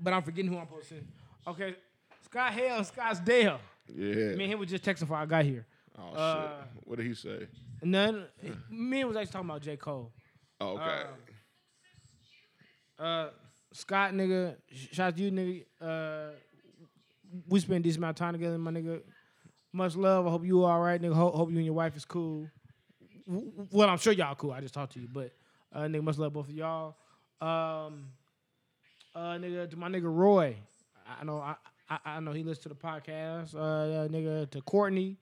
But I'm forgetting who I'm supposed posting. Okay, Scott Hale, Scottsdale. Yeah. Me and him was just texting before I got here. Oh Uh, shit! What did he say? None. Me and was actually talking about J. Cole. Oh, okay. Uh, Scott, nigga, sh- shout out to you, nigga. Uh, we spent this amount of time together, my nigga. Much love. I hope you all right, nigga. Hope, hope you and your wife is cool. Well, I'm sure y'all cool. I just talked to you, but uh, nigga, much love both of y'all. Um, uh, nigga, to my nigga Roy. I know, I, I, I know he listens to the podcast. Uh, uh, nigga, to Courtney,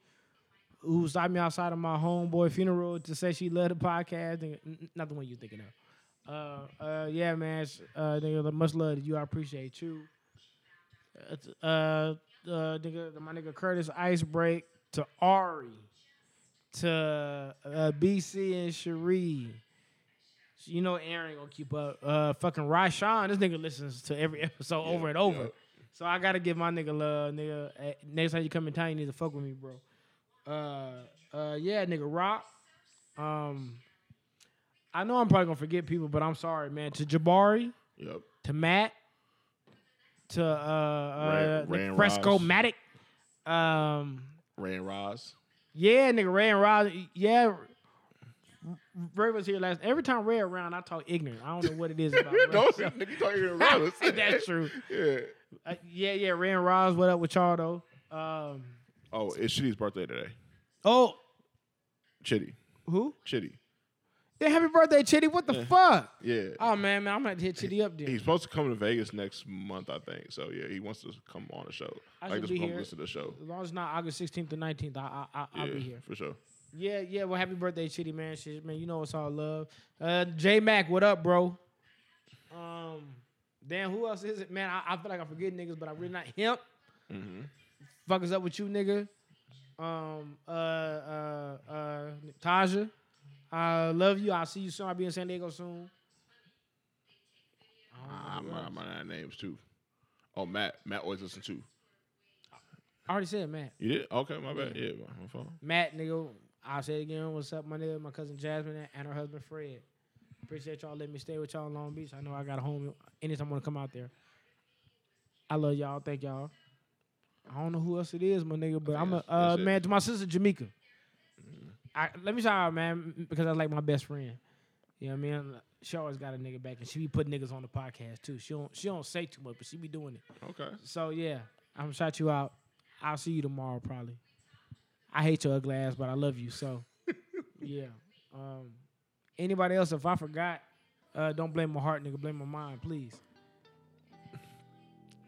who stopped me outside of my homeboy funeral to say she loved the podcast. Nigga, not the one you thinking of. Uh, uh, yeah, man. Uh, nigga, the much love to you. I appreciate you. Uh, uh, nigga, my nigga Curtis Icebreak to Ari, to uh, BC and Cherie. You know Aaron gonna keep up. Uh, fucking Ryshawn, this nigga listens to every [laughs] episode over and over. yeah. So I gotta give my nigga love, nigga. Next time you come in town, you need to fuck with me, bro. Uh, uh, yeah, nigga, Rock. Um, I know I'm probably gonna forget people, but I'm sorry, man. To Jabari, Yep. to Matt, to uh, uh Ray and Fresco Matic. Um, Ray and Roz. Yeah, nigga, Ray and Rob. Yeah, Ray was here last. Every time Ray around, I talk ignorant. I don't know what it is about. [laughs] Ray. Don't say nigga, talking around. [laughs] That's true. Yeah. Uh, yeah, yeah, Ray and Roz. What up with y'all though? Um, Oh, it's Chitty's birthday today. oh, Chitty. who? Chitty. Yeah, happy birthday, Chitty. What the fuck? Yeah. Oh man, man, I'm gonna hit Chitty up then. He's supposed to come to Vegas next month, I think. So yeah, he wants to come on the show. I like should just be come here. listen to the show. As long as it's not August 16th to 19th, I, I, I, I'll yeah, be here. for sure. Yeah, yeah. Well, happy birthday, Chitty, man. Shit, man, you know it's all love. Uh, J Mac, what up, bro? Um, damn, who else is it, man? I, I feel like I'm forgetting niggas, but I'm really not him. Mm-hmm. Fuck is up with you, nigga? Um, uh, uh, uh, Taja, I love you. I'll see you soon. I'll be in San Diego soon. I don't know I'm. I'm on names too. Oh, Matt. Matt always listen too. I already said Matt. You did? Okay, my bad. Yeah, my, my phone. Matt, nigga, I'll say it again. What's up, my nigga? My cousin Jasmine and her husband Fred. Appreciate y'all letting me stay with y'all in Long Beach. I know I got a home anytime I want to come out there. I love y'all. Thank y'all. I don't know who else it is, my nigga, but I'm a uh, man to my sister Jamaica. I, let me shout out, man, because I like my best friend. You know what I mean? She always got a nigga back, and she be putting niggas on the podcast too. She don't she don't say too much, but she be doing it. Okay. So yeah, I'm gonna shout you out. I'll see you tomorrow probably. I hate your ugly ass, but I love you. So [laughs] yeah. Um, anybody else? If I forgot, uh, don't blame my heart, nigga. Blame my mind, please.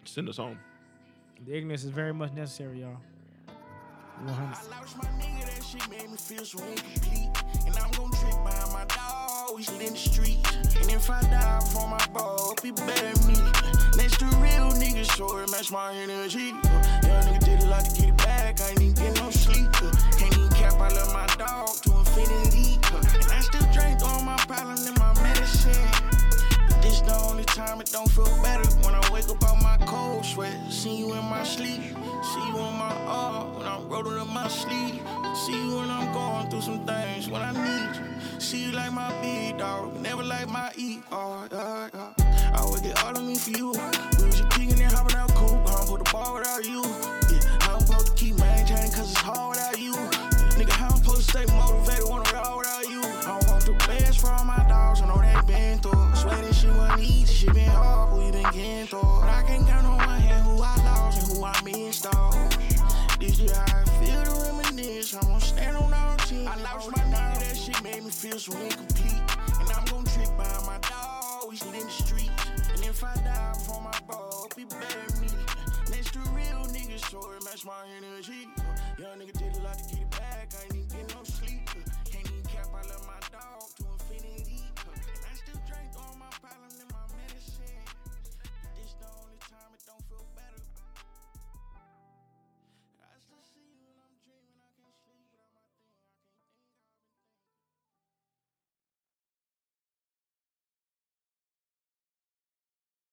Send us home. The ignorance is very much necessary, y'all. 100. I lost my nigga, that shit made me feel so incomplete. And I'm gon' trip behind my dog, we in the street. And if I die for my ball, people better me. Next to real niggas, sure it match my energy. Young nigga did a lot to get it back, I ain't even get no sleep. Can't even cap, I love my dog to infinity. And I still drink all my problems in my medicine. But this the only time it don't feel better wake up out my cold sweat. See you in my sleep, see you in my all when I'm rolling on my sleeve. See you when I'm going through some things when I need you. See you like my big dog, never like my ER. Yeah, yeah. I would get all of me for you. We was just kicking and hopping out cool. I don't put the ball without you. Shit been hard, we been getting through. But I can't count on one hand who I lost and who I missed off. This year I feel to reminisce, I'm gonna stand on our team. I lost my nine, that shit made me feel so incomplete. And I'm gonna trip behind my dog, still in the street. And if I die before my ball, be bury me. Next to real niggas, so it match my energy. Young nigga did a lot to get